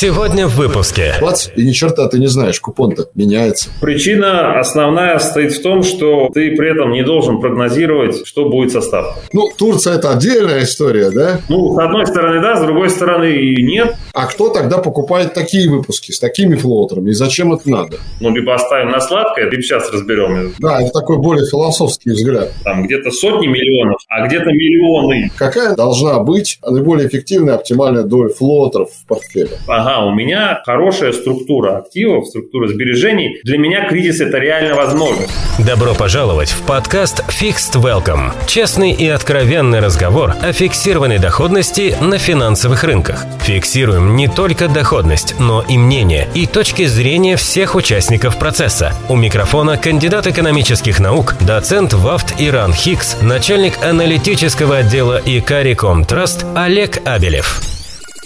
Сегодня в выпуске. Бац, и ни черта ты не знаешь, купон-то меняется. Причина основная стоит в том, что ты при этом не должен прогнозировать, что будет состав. Ну, Турция это отдельная история, да? Ну, с одной стороны, да, с другой стороны, и нет. А кто тогда покупает такие выпуски с такими флоутерами? И зачем это надо? Ну, либо оставим на сладкое, либо сейчас разберем. Да, это такой более философский взгляд. Там где-то сотни миллионов, а где-то миллионы. Какая должна быть наиболее эффективная оптимальная доля флоутеров в портфеле? ага, у меня хорошая структура активов, структура сбережений. Для меня кризис – это реально возможность. Добро пожаловать в подкаст Fixed Welcome. Честный и откровенный разговор о фиксированной доходности на финансовых рынках. Фиксируем не только доходность, но и мнение и точки зрения всех участников процесса. У микрофона кандидат экономических наук, доцент ВАФТ Иран Хикс, начальник аналитического отдела Икариком Траст Олег Абелев.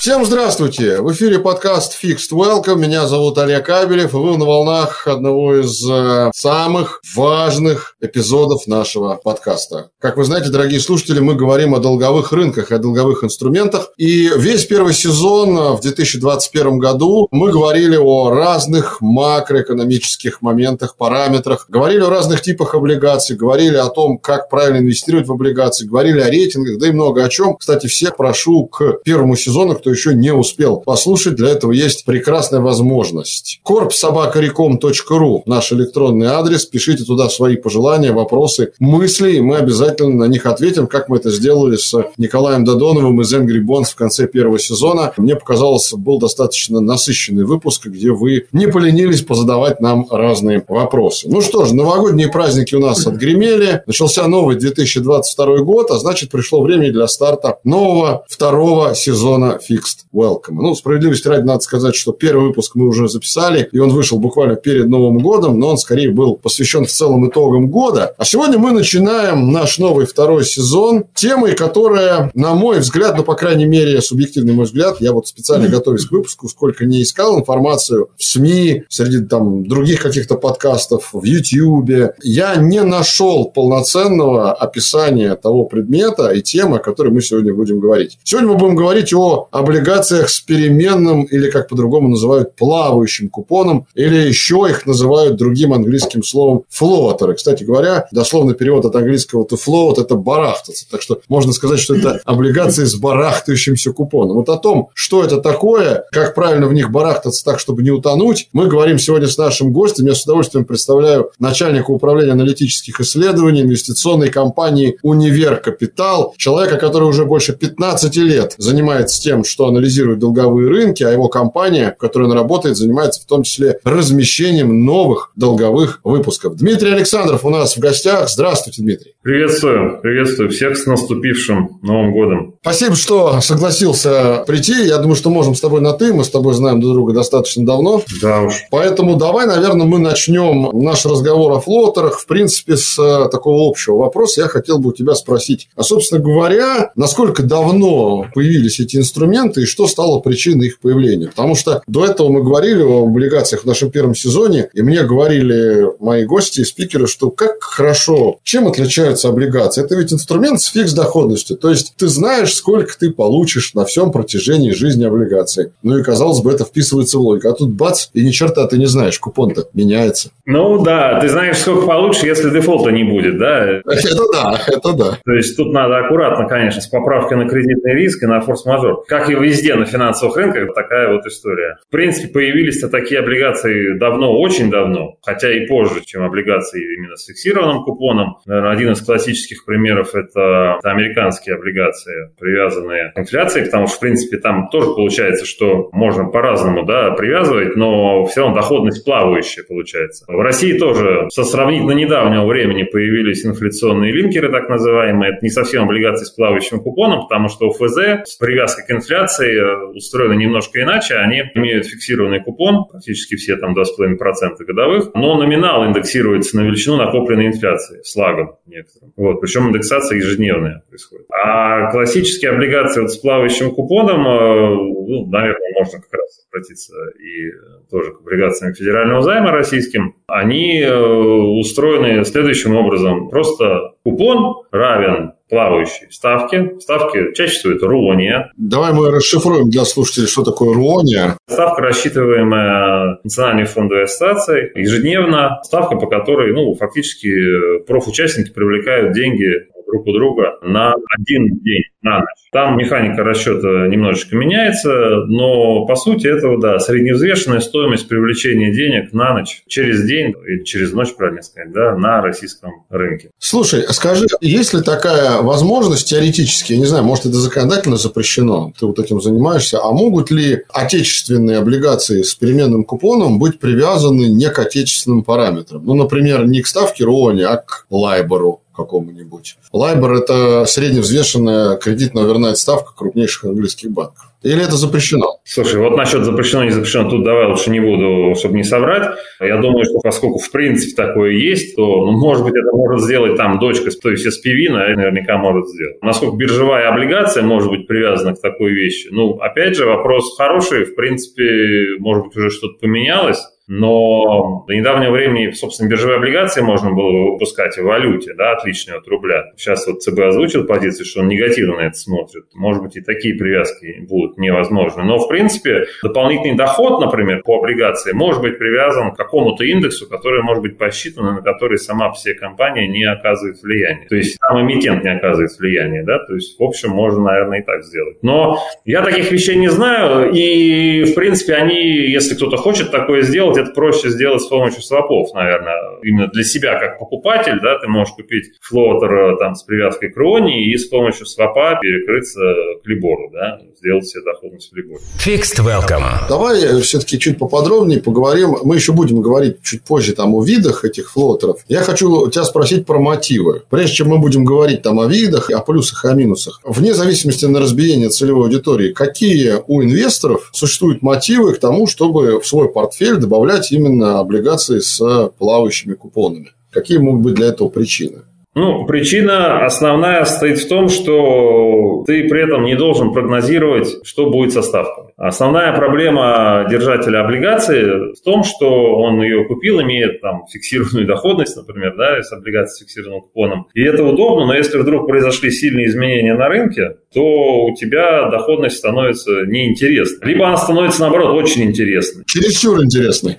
Всем здравствуйте! В эфире подкаст Fixed Welcome. Меня зовут Олег Абелев, и вы на волнах одного из э, самых важных эпизодов нашего подкаста. Как вы знаете, дорогие слушатели, мы говорим о долговых рынках о долговых инструментах. И весь первый сезон в 2021 году мы говорили о разных макроэкономических моментах, параметрах, говорили о разных типах облигаций, говорили о том, как правильно инвестировать в облигации, говорили о рейтингах, да и много о чем. Кстати, всех прошу к первому сезону, кто еще не успел послушать, для этого есть прекрасная возможность. korpsobakarecom.ru наш электронный адрес. Пишите туда свои пожелания, вопросы, мысли, и мы обязательно на них ответим, как мы это сделали с Николаем Додоновым из Angry Bonds в конце первого сезона. Мне показалось, был достаточно насыщенный выпуск, где вы не поленились позадавать нам разные вопросы. Ну что ж, новогодние праздники у нас отгремели. Начался новый 2022 год, а значит, пришло время для старта нового второго сезона Fix Fixed Welcome. Ну, справедливости ради надо сказать, что первый выпуск мы уже записали, и он вышел буквально перед Новым годом, но он скорее был посвящен в целом итогам года. А сегодня мы начинаем наш новый второй сезон темой, которая, на мой взгляд, ну, по крайней мере, субъективный мой взгляд, я вот специально готовясь к выпуску, сколько не искал информацию в СМИ, среди там других каких-то подкастов, в YouTube, я не нашел полноценного описания того предмета и темы, о которой мы сегодня будем говорить. Сегодня мы будем говорить о облигациях с переменным или, как по-другому называют, плавающим купоном, или еще их называют другим английским словом флоутеры. Кстати говоря, дословный перевод от английского to float – это барахтаться. Так что можно сказать, что это облигации с барахтающимся купоном. Вот о том, что это такое, как правильно в них барахтаться так, чтобы не утонуть, мы говорим сегодня с нашим гостем. Я с удовольствием представляю начальника управления аналитических исследований инвестиционной компании «Универ Капитал», человека, который уже больше 15 лет занимается тем, что анализирует долговые рынки, а его компания, в которой он работает, занимается в том числе размещением новых долговых выпусков. Дмитрий Александров у нас в гостях. Здравствуйте, Дмитрий. Приветствую, приветствую всех с наступившим Новым годом. Спасибо, что согласился прийти. Я думаю, что можем с тобой на «ты». Мы с тобой знаем друг друга достаточно давно. Да уж. Поэтому давай, наверное, мы начнем наш разговор о флотерах, в принципе, с э, такого общего вопроса. Я хотел бы у тебя спросить, а, собственно говоря, насколько давно появились эти инструменты и что стало причиной их появления? Потому что до этого мы говорили о облигациях в нашем первом сезоне, и мне говорили мои гости и спикеры, что как хорошо, чем отличаются облигации? Это ведь инструмент с фикс доходностью. То есть, ты знаешь, сколько ты получишь на всем протяжении жизни облигаций. Ну и, казалось бы, это вписывается в логику. А тут бац, и ни черта ты не знаешь, купон-то меняется. Ну да, ты знаешь, сколько получишь, если дефолта не будет, да? Это да, это да. То есть, тут надо аккуратно, конечно, с поправкой на кредитный риск и на форс-мажор. Как и везде на финансовых рынках, такая вот история. В принципе, появились-то такие облигации давно, очень давно, хотя и позже, чем облигации именно с фиксированным купоном. Наверное, один из классических примеров – это американские облигации, привязанные к инфляции, потому что, в принципе, там тоже получается, что можно по-разному да, привязывать, но все равно доходность плавающая получается. В России тоже со сравнительно недавнего времени появились инфляционные линкеры, так называемые. Это не совсем облигации с плавающим купоном, потому что ОФЗ с привязкой к инфляции э, устроены немножко иначе. Они имеют фиксированный купон, практически все там 2,5% годовых, но номинал индексируется на величину накопленной инфляции с лагом некоторым. Вот, причем индексация ежедневная происходит. А классические облигации вот с плавающим купоном э, ну, наверное, можно как раз обратиться и тоже к облигациям федерального займа российским, они э, устроены следующим образом. Просто купон равен плавающей ставки. Ставки чаще всего это руония. Давай мы расшифруем для слушателей, что такое руония. Ставка, рассчитываемая Национальной фондовой ассоциацией, ежедневно. Ставка, по которой ну, фактически профучастники привлекают деньги друг у друга на один день, на ночь. Там механика расчета немножечко меняется, но по сути этого, да, средневзвешенная стоимость привлечения денег на ночь через день или через ночь, правильно сказать, да, на российском рынке. Слушай, скажи, есть ли такая возможность теоретически, я не знаю, может это законодательно запрещено, ты вот этим занимаешься, а могут ли отечественные облигации с переменным купоном быть привязаны не к отечественным параметрам? Ну, например, не к ставке РОНи, а к Лайбору какому-нибудь. Лайбор – это средневзвешенная кредитная овернайт ставка крупнейших английских банков. Или это запрещено? Слушай, вот насчет запрещено, не запрещено, тут давай лучше не буду, чтобы не соврать. Я думаю, что поскольку в принципе такое есть, то, ну, может быть, это может сделать там дочка, то есть SPV наверняка может сделать. Насколько биржевая облигация может быть привязана к такой вещи? Ну, опять же, вопрос хороший, в принципе, может быть, уже что-то поменялось. Но до недавнего времени, собственно, биржевые облигации можно было выпускать в валюте, да, отличные от рубля. Сейчас вот ЦБ озвучил позицию, что он негативно на это смотрит. Может быть, и такие привязки будут невозможны. Но, в принципе, дополнительный доход, например, по облигации может быть привязан к какому-то индексу, который может быть посчитан, на который сама все компания не оказывает влияния. То есть сам эмитент не оказывает влияния, да, то есть, в общем, можно, наверное, и так сделать. Но я таких вещей не знаю, и, в принципе, они, если кто-то хочет такое сделать, это проще сделать с помощью свопов, наверное. Именно для себя как покупатель, да, ты можешь купить флотер э, там с привязкой к Рони и с помощью свопа перекрыться к Либору, да, сделать себе доходность в Либоре. Fixed Welcome. Давай э, все-таки чуть поподробнее поговорим. Мы еще будем говорить чуть позже там о видах этих флотеров. Я хочу тебя спросить про мотивы. Прежде чем мы будем говорить там о видах, о плюсах и о минусах. Вне зависимости на разбиение целевой аудитории, какие у инвесторов существуют мотивы к тому, чтобы в свой портфель добавлять добавлять именно облигации с плавающими купонами. Какие могут быть для этого причины? Ну, причина основная стоит в том, что ты при этом не должен прогнозировать, что будет со ставками. Основная проблема держателя облигации в том, что он ее купил, имеет там фиксированную доходность, например, да, с облигацией с фиксированным купоном. И это удобно, но если вдруг произошли сильные изменения на рынке, то у тебя доходность становится неинтересной. Либо она становится, наоборот, очень интересной. Чересчур интересной.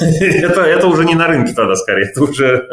Это, это уже не на рынке тогда, скорее. Это уже,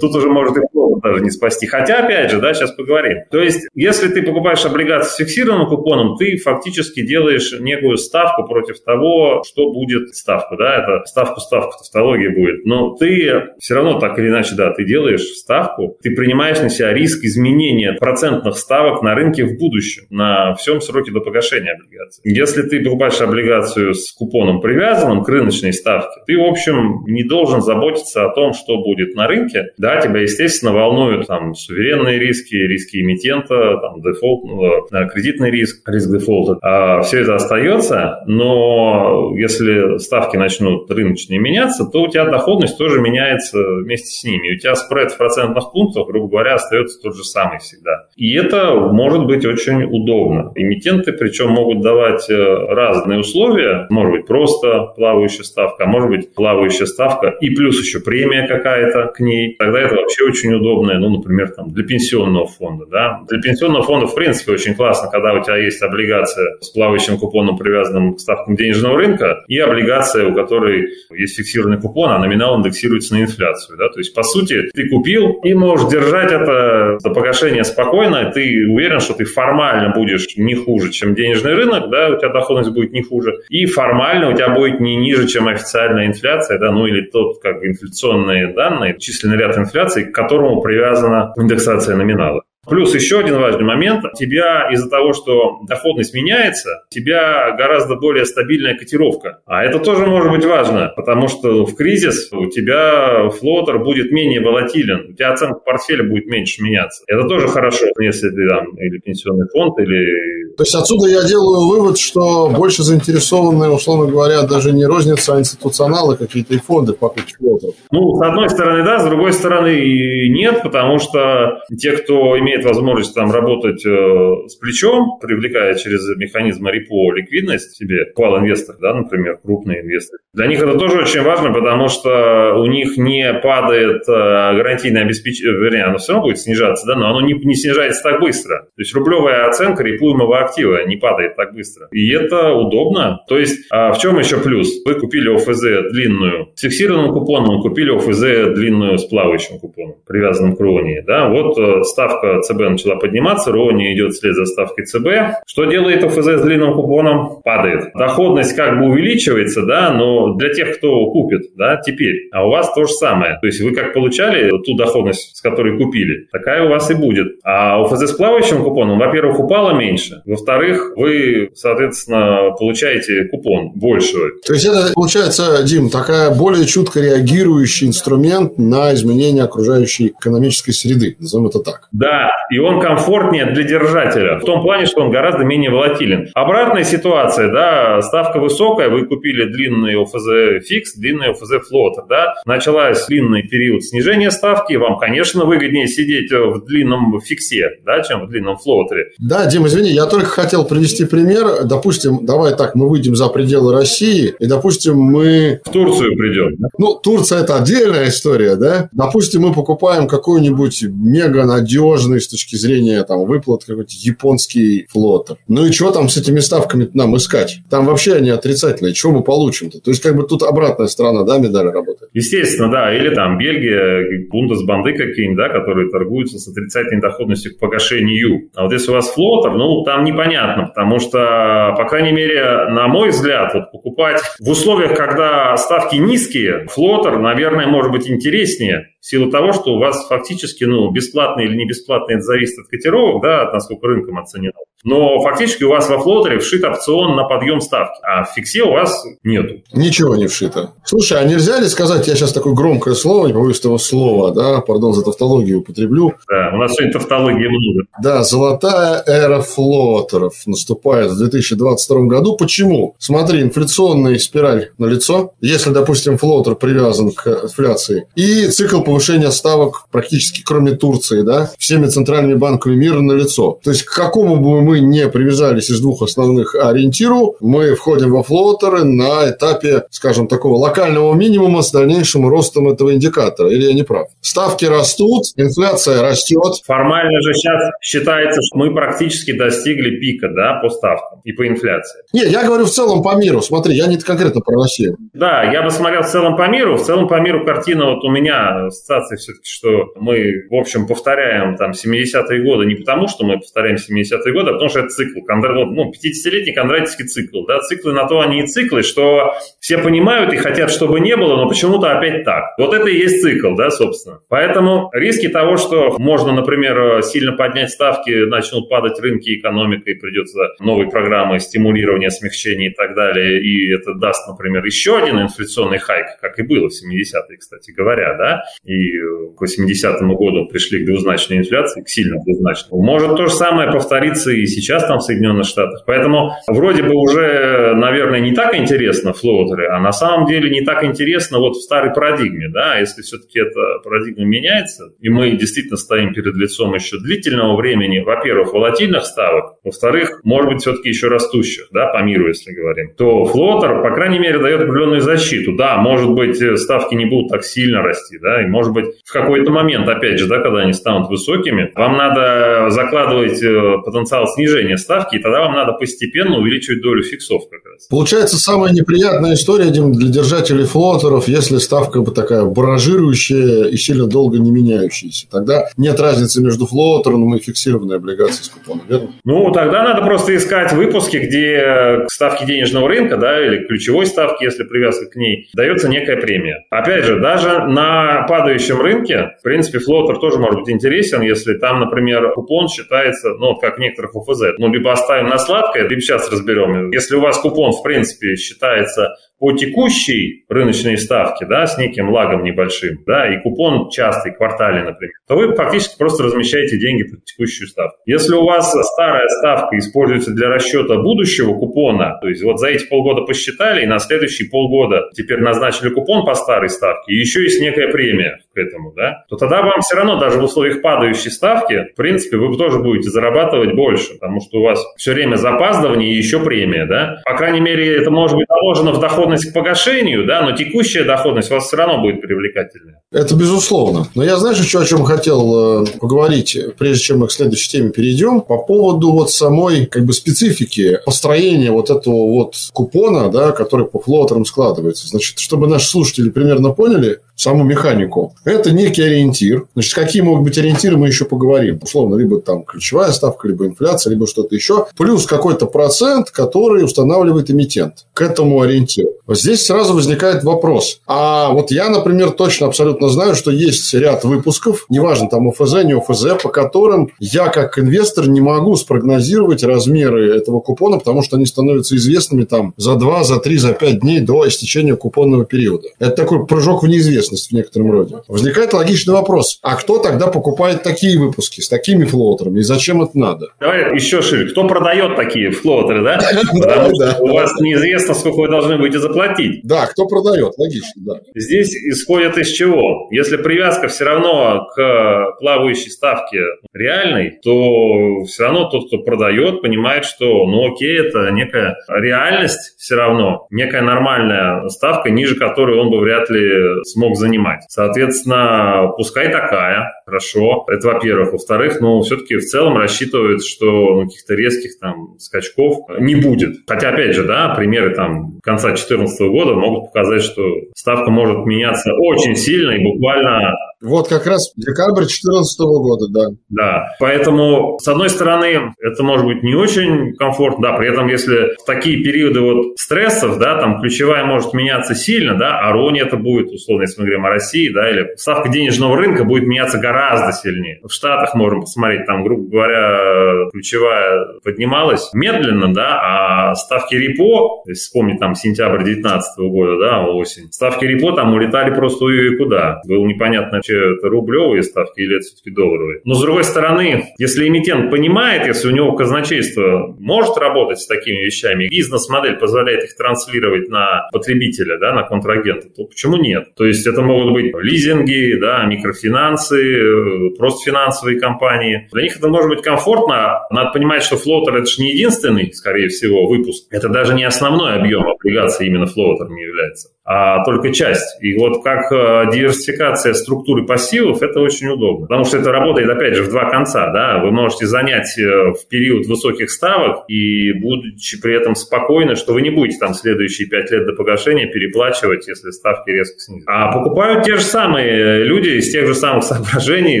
тут уже может и float даже не спасти. Хотя, опять же, да, сейчас поговорим. То есть, если ты покупаешь облигации с фиксированным купоном, ты фактически делаешь некую ставку против того, что будет ставка, да, это ставку-ставку, тавтология будет. Но ты все равно так или иначе, да, ты делаешь ставку, ты принимаешь на себя риск изменения процентных ставок на рынке в будущем, на всем сроке до погашения облигации. Если ты покупаешь облигацию с купоном привязанным к рыночной ставке, ты, в общем, не должен заботиться о том, что будет на рынке. Да, тебя естественно, волнуют там суверенные риски, риски эмитента, там дефолт, ну, кредитный риск, риск дефолта. А все это остается, но если ставки начнут рыночные меняться, то у тебя доходность тоже меняется вместе с ними. У тебя спред в процентных пунктах, грубо говоря, остается тот же самый всегда. И это может быть очень удобно. Эмитенты, причем, могут давать э, разные условия. Может быть, просто плавающая ставка, а может быть, плавающая ставка и плюс еще премия какая-то к ней. Тогда это вообще очень удобная, ну, например, там, для пенсионного фонда, да. Для пенсионного фонда, в принципе, очень классно, когда у тебя есть облигация с плавающим купоном, привязанным к ставкам денежного рынка, и облигация, у которой есть фиксированный купон, а номинал индексируется на инфляцию, да. То есть, по сути, ты купил и можешь держать это до погашения спокойно, ты уверен, что ты формально будешь не хуже, чем денежный рынок, да, у тебя доходность будет не хуже, и формально у тебя будет не ниже, чем официальная инфляция, да, ну или тот, как инфляционные данные, численный ряд инфляции, к которому привязана индексация номинала. Плюс еще один важный момент. Тебя из-за того, что доходность меняется, тебя гораздо более стабильная котировка. А это тоже может быть важно, потому что в кризис у тебя флотер будет менее волатилен, у тебя оценка портфеля будет меньше меняться. Это тоже хорошо, если ты там или пенсионный фонд, или... То есть отсюда я делаю вывод, что больше заинтересованы, условно говоря, даже не розница, а институционалы какие-то и фонды в покупке флотеров. Ну, с одной стороны, да, с другой стороны, нет, потому что те, кто имеет имеет возможность там работать э, с плечом, привлекая через механизм репо ликвидность себе, квал инвестор, да, например, крупные инвесторы. Для них это тоже очень важно, потому что у них не падает э, гарантийное обеспечение, вернее, оно все равно будет снижаться, да, но оно не, не снижается так быстро. То есть рублевая оценка репуемого актива не падает так быстро. И это удобно. То есть а в чем еще плюс? Вы купили ОФЗ длинную с фиксированным купоном, купили ОФЗ длинную с плавающим купоном, привязанным к РОНИ. Да? Вот э, ставка ЦБ начала подниматься, РОНИ идет вслед за ставкой ЦБ. Что делает ОФЗ с длинным купоном? Падает. Доходность как бы увеличивается, да, но для тех, кто купит, да, теперь. А у вас то же самое. То есть вы как получали ту доходность, с которой купили, такая у вас и будет. А ОФЗ с плавающим купоном, во-первых, упала меньше. Во-вторых, вы, соответственно, получаете купон больше. То есть это, получается, Дим, такая более чутко реагирующий инструмент на изменения окружающей экономической среды, назовем это так. Да, и он комфортнее для держателя, в том плане, что он гораздо менее волатилен. Обратная ситуация, да, ставка высокая, вы купили длинный ОФЗ фикс, длинный ОФЗ флотер, да, началась длинный период снижения ставки, вам, конечно, выгоднее сидеть в длинном фиксе, да, чем в длинном флотере. Да, Дим, извини, я только хотел привести пример. Допустим, давай так, мы выйдем за пределы России, и, допустим, мы... В Турцию придем. Да? Ну, Турция – это отдельная история, да? Допустим, мы покупаем какой-нибудь мега надежный с точки зрения там, выплат какой-то японский флотер. Ну и что там с этими ставками нам искать? Там вообще они отрицательные. Чего мы получим-то? То есть, как бы тут обратная сторона, да, медали работает? Естественно, да. Или там Бельгия, бундесбанды какие-нибудь, да, которые торгуются с отрицательной доходностью к погашению. А вот если у вас флотер, ну, там непонятно, потому что, по крайней мере, на мой взгляд, вот покупать в условиях, когда ставки низкие, флотер, наверное, может быть интереснее, в силу того, что у вас фактически, ну, бесплатный или не бесплатный, это зависит от котировок, да, от насколько рынком оценено. Но фактически у вас во флотере вшит опцион на подъем ставки, а в фиксе у вас нету. Ничего не вшито. Слушай, а нельзя ли сказать, я сейчас такое громкое слово, не боюсь этого слова, да, пардон за тавтологию употреблю. Да, у нас сегодня тавтологии много. Да, золотая эра флотеров наступает в 2022 году. Почему? Смотри, инфляционная спираль на лицо. Если, допустим, флотер привязан к инфляции, и цикл повышения ставок практически кроме Турции, да, всеми центральными банками мира на лицо. То есть, к какому бы мы не привязались из двух основных ориентиру, мы входим во флотеры на этапе, скажем, такого локального минимума с дальнейшим ростом этого индикатора. Или я не прав? Ставки растут, инфляция растет. Формально же сейчас считается, что мы практически достигли пика, да, по ставкам и по инфляции. Не, я говорю в целом по миру. Смотри, я не конкретно про Россию. Да, я бы смотрел в целом по миру. В целом по миру картина вот у меня ассоциация все-таки, что мы, в общем, повторяем там 70-е годы не потому, что мы повторяем 70-е годы, а потому что это цикл. Ну, 50-летний кондратьевский цикл. Да? Циклы на то они и циклы, что все понимают и хотят, чтобы не было, но почему-то опять так. Вот это и есть цикл, да, собственно. Поэтому риски того, что можно, например, сильно поднять ставки, начнут падать рынки, экономика, и придется новые программы стимулирования, смягчения и так далее, и это даст, например, еще один инфляционный хайк, как и было в 70-е, кстати говоря, да, и к 80-му году пришли к двузначной инфляции, к сильно двузначному. Может то же самое повториться и сейчас там в Соединенных Штатах. Поэтому вроде бы уже, наверное, не так интересно флоутеры, а на самом деле не так интересно вот в старой парадигме, да, если все-таки эта парадигма меняется, и мы действительно стоим перед лицом еще длительного времени, во-первых, волатильных ставок, во-вторых, может быть, все-таки еще растущих, да, по миру, если говорим, то флотер, по крайней мере, дает определенную защиту. Да, может быть, ставки не будут так сильно расти, да, и может быть, в какой-то момент, опять же, да, когда они станут высокими, вам надо закладывать э, потенциал снижения ставки, и тогда вам надо постепенно увеличивать долю фиксов как раз. Получается, самая неприятная история, Дим, для держателей флотеров, если ставка бы такая баражирующая и сильно долго не меняющаяся. Тогда нет разницы между флотером и фиксированной облигацией с купоном, верно? Ну, тогда надо просто искать выпуски, где к ставке денежного рынка, да, или ключевой ставки, если привязка к ней, дается некая премия. Опять же, даже на падающем рынке, в принципе, флотер тоже может быть интересен, если там, например, купон считается, ну, как в некоторых ОФЗ, ну, либо оставим на сладкое, либо сейчас разберем. Если у вас купон, в принципе, считается по текущей рыночной ставке, да, с неким лагом небольшим, да, и купон частый, квартальный, например, то вы фактически просто размещаете деньги по текущую ставку. Если у вас старая ставка используется для расчета будущего купона, то есть вот за эти полгода посчитали, и на следующие полгода теперь назначили купон по старой ставке, и еще есть некая премия к этому, да, то тогда вам все равно даже в условиях падающей ставки, в принципе, вы тоже будете зарабатывать больше, потому что у вас все время запаздывание и еще премия, да. По крайней мере, это может быть заложено в доходность к погашению, да, но текущая доходность вас все равно будет привлекательная. Это безусловно. Но я, знаешь, еще о чем хотел э, поговорить, прежде чем мы к следующей теме перейдем, по поводу вот самой как бы специфики построения вот этого вот купона, да, который по флотерам складывается. Значит, чтобы наши слушатели примерно поняли, саму механику. Это некий ориентир. Значит, какие могут быть ориентиры, мы еще поговорим. Условно, либо там ключевая ставка, либо инфляция, либо что-то еще. Плюс какой-то процент, который устанавливает эмитент к этому ориентиру. Вот здесь сразу возникает вопрос. А вот я, например, точно абсолютно знаю, что есть ряд выпусков, неважно, там ОФЗ, не ОФЗ, по которым я как инвестор не могу спрогнозировать размеры этого купона, потому что они становятся известными там за 2, за 3, за 5 дней до истечения купонного периода. Это такой прыжок в неизвестность известность в некотором роде. Возникает логичный вопрос, а кто тогда покупает такие выпуски с такими флоутерами и зачем это надо? Давай еще шире. Кто продает такие флоутеры, да? Потому что у вас неизвестно, сколько вы должны будете заплатить. Да, кто продает, логично, да. Здесь исходит из чего? Если привязка все равно к плавающей ставке реальной, то все равно тот, кто продает, понимает, что, ну окей, это некая реальность все равно, некая нормальная ставка, ниже которой он бы вряд ли смог занимать. Соответственно, пускай такая, хорошо. Это во-первых. Во-вторых, ну, все-таки в целом рассчитывают, что ну, каких-то резких там скачков не будет. Хотя, опять же, да, примеры там конца 2014 года могут показать, что ставка может меняться очень сильно и буквально вот как раз декабрь 2014 года, да. Да, поэтому, с одной стороны, это может быть не очень комфортно, да, при этом, если в такие периоды вот стрессов, да, там ключевая может меняться сильно, да, а РОНи это будет, условно, если мы говорим о России, да, или ставка денежного рынка будет меняться гораздо сильнее. В Штатах можем посмотреть, там, грубо говоря, ключевая поднималась медленно, да, а ставки репо, если вспомнить там сентябрь 2019 года, да, осень, ставки репо там улетали просто и куда. Было непонятно, это рублевые ставки или это все-таки долларовые. Но с другой стороны, если эмитент понимает, если у него казначейство может работать с такими вещами, бизнес-модель позволяет их транслировать на потребителя, да, на контрагента, то почему нет? То есть это могут быть лизинги, да, микрофинансы, просто финансовые компании. Для них это может быть комфортно. Надо понимать, что флотер это же не единственный, скорее всего, выпуск. Это даже не основной объем облигаций именно флотером является а только часть. И вот как э, диверсификация структуры пассивов, это очень удобно. Потому что это работает, опять же, в два конца. Да? Вы можете занять э, в период высоких ставок и будучи при этом спокойны, что вы не будете там следующие пять лет до погашения переплачивать, если ставки резко снизятся. А покупают те же самые люди из тех же самых соображений,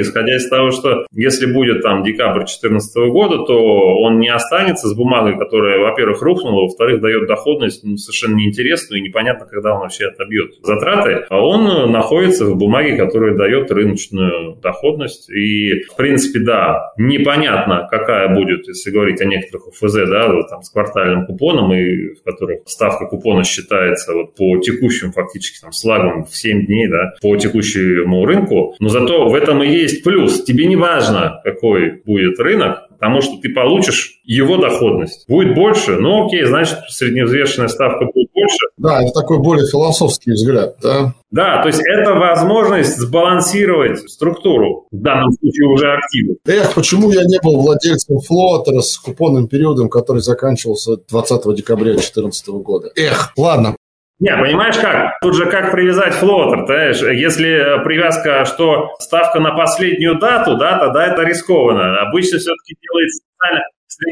исходя из того, что если будет там декабрь 2014 года, то он не останется с бумагой, которая, во-первых, рухнула, во-вторых, дает доходность ну, совершенно неинтересную и непонятно, когда он вообще отобьет затраты, а он находится в бумаге, которая дает рыночную доходность. И, в принципе, да, непонятно, какая будет, если говорить о некоторых УФЗ, да, вот, там, с квартальным купоном, и в которых ставка купона считается вот по текущим фактически там слагам в 7 дней, да, по текущему рынку. Но зато в этом и есть плюс. Тебе не важно, какой будет рынок, потому что ты получишь его доходность. Будет больше, ну окей, значит, средневзвешенная ставка будет больше. Да, это такой более философский взгляд, да? Да, то есть это возможность сбалансировать структуру, в данном случае уже активы. Эх, почему я не был владельцем флотера с купонным периодом, который заканчивался 20 декабря 2014 года? Эх, ладно, не, понимаешь как? Тут же как привязать флотер, понимаешь? Если привязка, что ставка на последнюю дату, да, тогда это рискованно. Обычно все-таки делается специально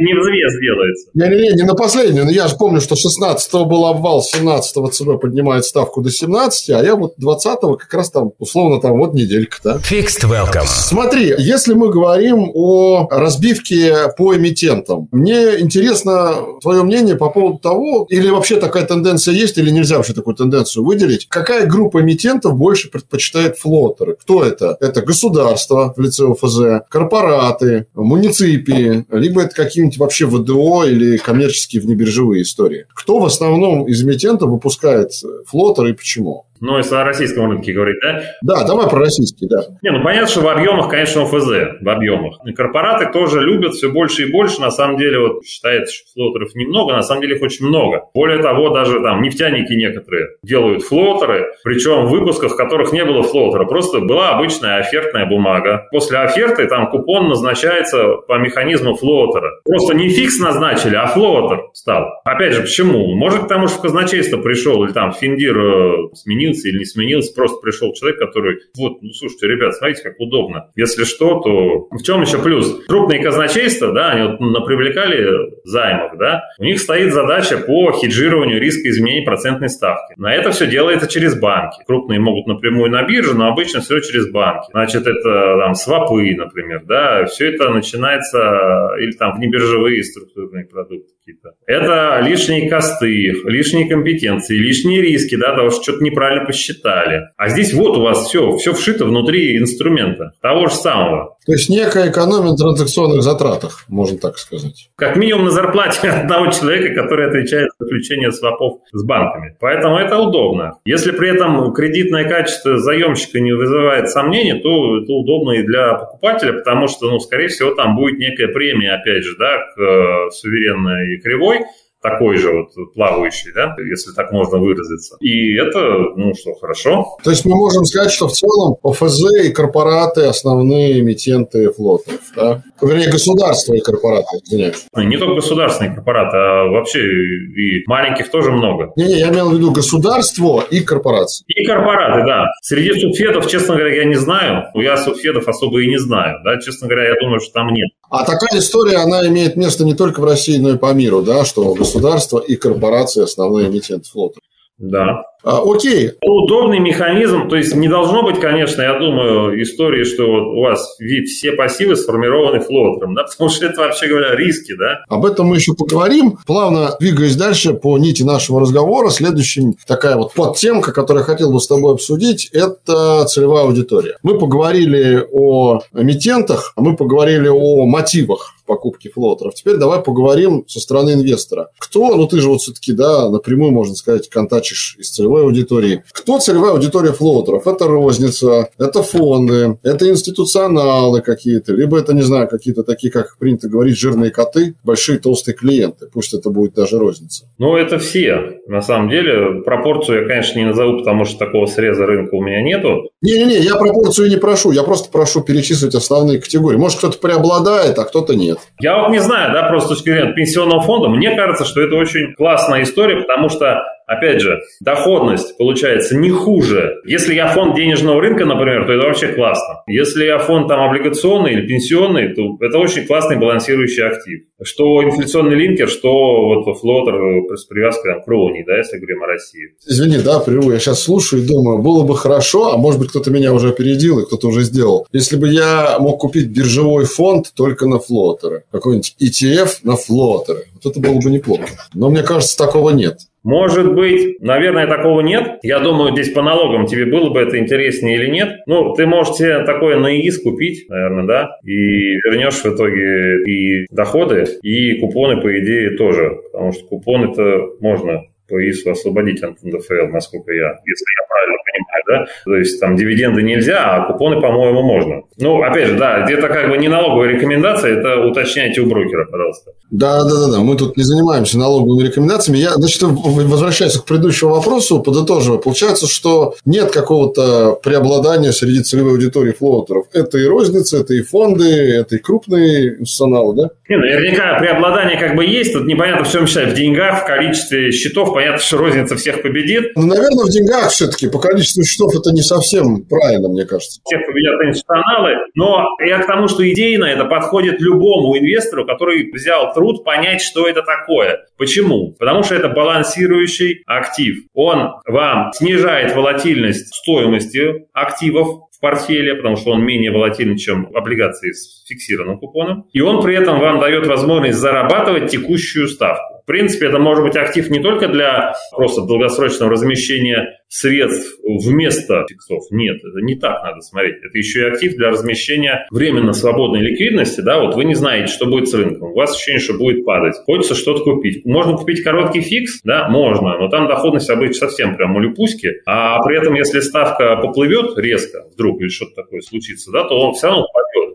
не взвес делается. Не-не-не, не на последнюю. Но я же помню, что 16-го был обвал, 17-го ЦБ поднимает ставку до 17, а я вот 20-го как раз там, условно, там вот неделька, да? Fixed welcome. Смотри, если мы говорим о разбивке по эмитентам, мне интересно твое мнение по поводу того, или вообще такая тенденция есть, или нельзя вообще такую тенденцию выделить, какая группа эмитентов больше предпочитает флотеры? Кто это? Это государство в лице ОФЗ, корпораты, муниципии, либо это какие какие-нибудь вообще ВДО или коммерческие внебиржевые истории. Кто в основном из эмитентов выпускает флотер и почему? Ну, если о российском рынке говорить, да? Да, давай про российский, да. Не, ну понятно, что в объемах, конечно, ОФЗ, в объемах. И корпораты тоже любят все больше и больше. На самом деле, вот считается, что флотеров немного, на самом деле их очень много. Более того, даже там нефтяники некоторые делают флотеры, причем в выпусках, в которых не было флотера. Просто была обычная офертная бумага. После оферты там купон назначается по механизму флотера. Просто не фикс назначили, а флотер стал. Опять же, почему? Может, потому что в казначейство пришел или там Финдир э, сменил сменился или не сменился, просто пришел человек, который, вот, ну, слушайте, ребят, смотрите, как удобно. Если что, то в чем еще плюс? Крупные казначейства, да, они вот напривлекали займов, да, у них стоит задача по хеджированию риска изменений процентной ставки. На это все делается через банки. Крупные могут напрямую на бирже, но обычно все через банки. Значит, это там свопы, например, да, все это начинается или там внебиржевые структурные продукты какие-то. Это лишние косты, лишние компетенции, лишние риски, да, того, что что-то неправильно посчитали. А здесь вот у вас все, все вшито внутри инструмента, того же самого. То есть некая экономия на транзакционных затратах, можно так сказать. Как минимум на зарплате одного человека, который отвечает за заключение свопов с банками. Поэтому это удобно. Если при этом кредитное качество заемщика не вызывает сомнений, то это удобно и для покупателя, потому что, ну, скорее всего, там будет некая премия, опять же, да, к э, суверенной кривой, такой же вот плавающий, да, если так можно выразиться. И это, ну что, хорошо. То есть мы можем сказать, что в целом ОФЗ и корпораты основные эмитенты флотов, да? Вернее, государства и корпораты, извиняюсь. Не только государственные корпораты, а вообще и маленьких тоже много. Не-не, я имел в виду государство и корпорации. И корпораты, да. Среди субфедов, честно говоря, я не знаю. Я субфедов особо и не знаю, да. Честно говоря, я думаю, что там нет. А такая история, она имеет место не только в России, но и по миру, да, что государство и корпорации основные эмитенты флота. Да. А, окей. Удобный механизм, то есть не должно быть, конечно, я думаю, истории, что вот у вас все пассивы сформированы флотером, да, потому что это, вообще говоря, риски, да. Об этом мы еще поговорим. Плавно двигаясь дальше по нити нашего разговора, следующая такая вот подтемка, которую я хотел бы с тобой обсудить, это целевая аудитория. Мы поговорили о эмитентах, а мы поговорили о мотивах покупки флотеров. Теперь давай поговорим со стороны инвестора. Кто, ну ты же вот все-таки, да, напрямую, можно сказать, контачишь из целевой аудитории. Кто целевая аудитория флотеров? Это розница, это фонды, это институционалы какие-то, либо это, не знаю, какие-то такие, как принято говорить, жирные коты, большие толстые клиенты. Пусть это будет даже розница. Ну, это все. На самом деле, пропорцию я, конечно, не назову, потому что такого среза рынка у меня нету. Не-не-не, я пропорцию не прошу, я просто прошу перечислить основные категории. Может, кто-то преобладает, а кто-то нет. Я вот не знаю, да, просто с точки зрения пенсионного фонда, мне кажется, что это очень классная история, потому что Опять же, доходность получается не хуже. Если я фонд денежного рынка, например, то это вообще классно. Если я фонд там облигационный или пенсионный, то это очень классный балансирующий актив. Что инфляционный линкер, что вот флотер с привязкой там, к Роуни, да, если говорим о России. Извини, да, прерву. Я сейчас слушаю и думаю, было бы хорошо, а может быть кто-то меня уже опередил и кто-то уже сделал. Если бы я мог купить биржевой фонд только на флотеры. Какой-нибудь ETF на флотеры. Вот это было бы неплохо. Но мне кажется, такого нет. Может быть, наверное, такого нет. Я думаю, здесь по налогам тебе было бы это интереснее или нет. Ну, ты можешь себе такое на ИИС купить, наверное, да, и вернешь в итоге и доходы, и купоны, по идее, тоже. Потому что купон это можно ИСу освободить от НДФЛ, насколько я, если я правильно понимаю, да? То есть там дивиденды нельзя, а купоны, по-моему, можно. Ну, опять же, да, где-то как бы не налоговая рекомендация, это уточняйте у брокера, пожалуйста. Да, да, да, да. Мы тут не занимаемся налоговыми рекомендациями. Я, значит, возвращаясь к предыдущему вопросу, подытоживаю. Получается, что нет какого-то преобладания среди целевой аудитории флоутеров. Это и розница, это и фонды, это и крупные институционалы, да? Не, наверняка преобладание как бы есть. Тут непонятно, в чем считать. В деньгах, в количестве счетов. Понятно, что розница всех победит. Ну, наверное, в деньгах все-таки. По количеству счетов это не совсем правильно, мне кажется. Всех победят институционалы. Но я к тому, что идейно это подходит любому инвестору, который взял труд понять, что это такое. Почему? Потому что это балансирующий актив. Он вам снижает волатильность стоимости активов в портфеле, потому что он менее волатильный, чем облигации с фиксированным купоном. И он при этом вам дает возможность зарабатывать текущую ставку. В принципе, это может быть актив не только для просто долгосрочного размещения средств вместо фиксов. Нет, это не так надо смотреть. Это еще и актив для размещения временно свободной ликвидности. Да, вот вы не знаете, что будет с рынком. У вас ощущение, что будет падать. Хочется что-то купить. Можно купить короткий фикс? Да, можно. Но там доходность обычно совсем прям улюпуськи. А при этом, если ставка поплывет резко вдруг или что-то такое случится, да, то он все равно.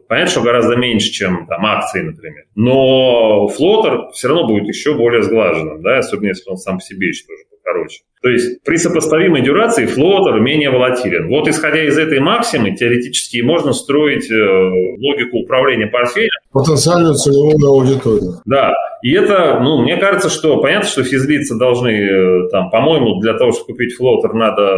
Понятно, что гораздо меньше, чем там акции, например. Но флотер все равно будет еще более сглаженным, да, особенно если он сам по себе еще тоже короче. То есть при сопоставимой дюрации флотер менее волатилен. Вот исходя из этой максимы, теоретически можно строить э, логику управления портфелем. Потенциальную целевую аудиторию. Да. И это, ну, мне кажется, что понятно, что физлицы должны, э, там, по-моему, для того, чтобы купить флотер, надо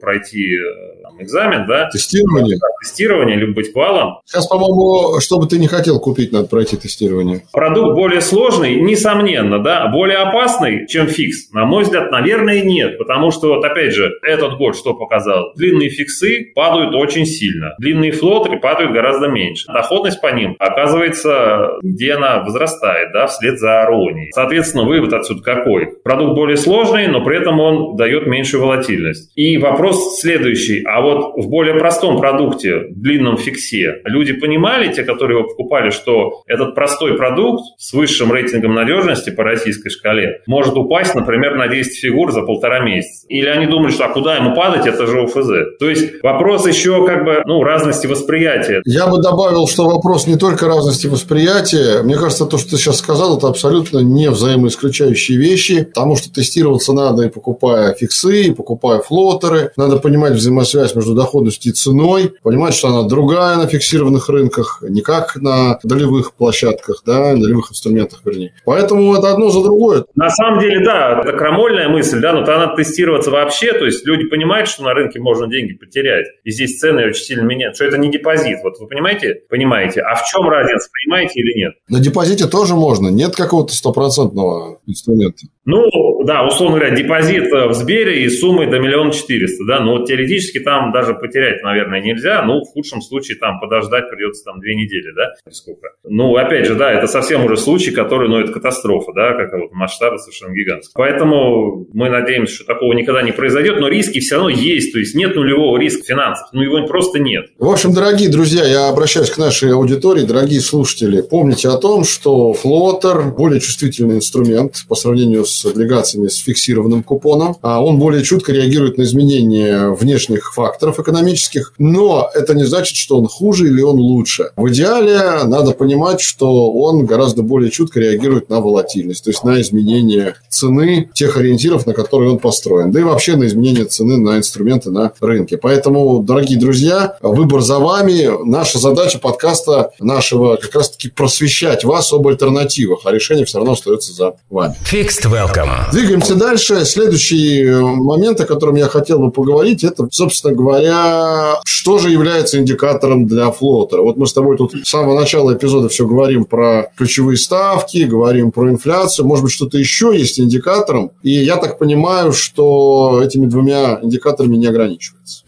пройти э, экзамен, да? Тестирование. Да, тестирование, либо быть квалом. Сейчас, по-моему, что бы ты не хотел купить, надо пройти тестирование. Продукт более сложный, несомненно, да, более опасный, чем фикс. На мой взгляд, наверное, нет, потому что, вот опять же, этот год что показал? Длинные фиксы падают очень сильно, длинные флотеры падают гораздо меньше. Доходность по ним, оказывается, где она возрастает, да, вслед за аронией. Соответственно, вывод отсюда какой? Продукт более сложный, но при этом он дает меньшую волатильность. И вопрос следующий, а вот в более простом продукте, длинном фиксе, люди понимали, те, которые его покупали, что этот простой продукт с высшим рейтингом надежности по российской шкале может упасть, например, на 10 фигур за полтора месяца. Или они думали, что а куда ему падать, это же ОФЗ. То есть вопрос еще как бы ну, разности восприятия. Я бы добавил, что вопрос не только разности восприятия. Мне кажется, то, что ты сейчас сказал, это абсолютно не взаимоисключающие вещи, потому что тестироваться надо и покупая фиксы, и покупая флотеры. Надо понимать взаимосвязь связь между доходностью и ценой, понимать, что она другая на фиксированных рынках, не как на долевых площадках, да, долевых инструментах, вернее. Поэтому это одно за другое. На самом деле, да, это крамольная мысль, да, но тогда надо тестироваться вообще, то есть люди понимают, что на рынке можно деньги потерять, и здесь цены очень сильно меняют, что это не депозит, вот вы понимаете? Понимаете. А в чем разница, понимаете или нет? На депозите тоже можно, нет какого-то стопроцентного инструмента. Ну, да, условно говоря, депозит в Сбере и суммой до миллиона четыреста, да, но теоретически там даже потерять, наверное, нельзя, ну, в худшем случае там подождать придется там две недели, да, сколько. Ну, опять же, да, это совсем уже случай, который, ну, это катастрофа, да, как вот масштабы совершенно гигантские. Поэтому мы надеемся, что такого никогда не произойдет, но риски все равно есть, то есть нет нулевого риска финансов, ну, его просто нет. В общем, дорогие друзья, я обращаюсь к нашей аудитории, дорогие слушатели, помните о том, что флотер более чувствительный инструмент по сравнению с облигациями с фиксированным купоном. А он более чутко реагирует на изменения внешних факторов экономических, но это не значит, что он хуже или он лучше. В идеале надо понимать, что он гораздо более чутко реагирует на волатильность, то есть на изменение цены тех ориентиров, на которые он построен, да и вообще на изменение цены на инструменты на рынке. Поэтому, дорогие друзья, выбор за вами. Наша задача подкаста нашего как раз-таки просвещать вас об альтернативах, а решение все равно остается за вами. Fixed welcome. Двигаемся дальше. Следующий э, момент, о котором я хотел бы поговорить, это, собственно говоря, что же является индикатором для флотера. Вот мы с тобой тут с самого начала эпизода все говорим про ключевые ставки, говорим про инфляцию. Может быть, что-то еще есть индикатором. И я так понимаю, что этими двумя индикаторами не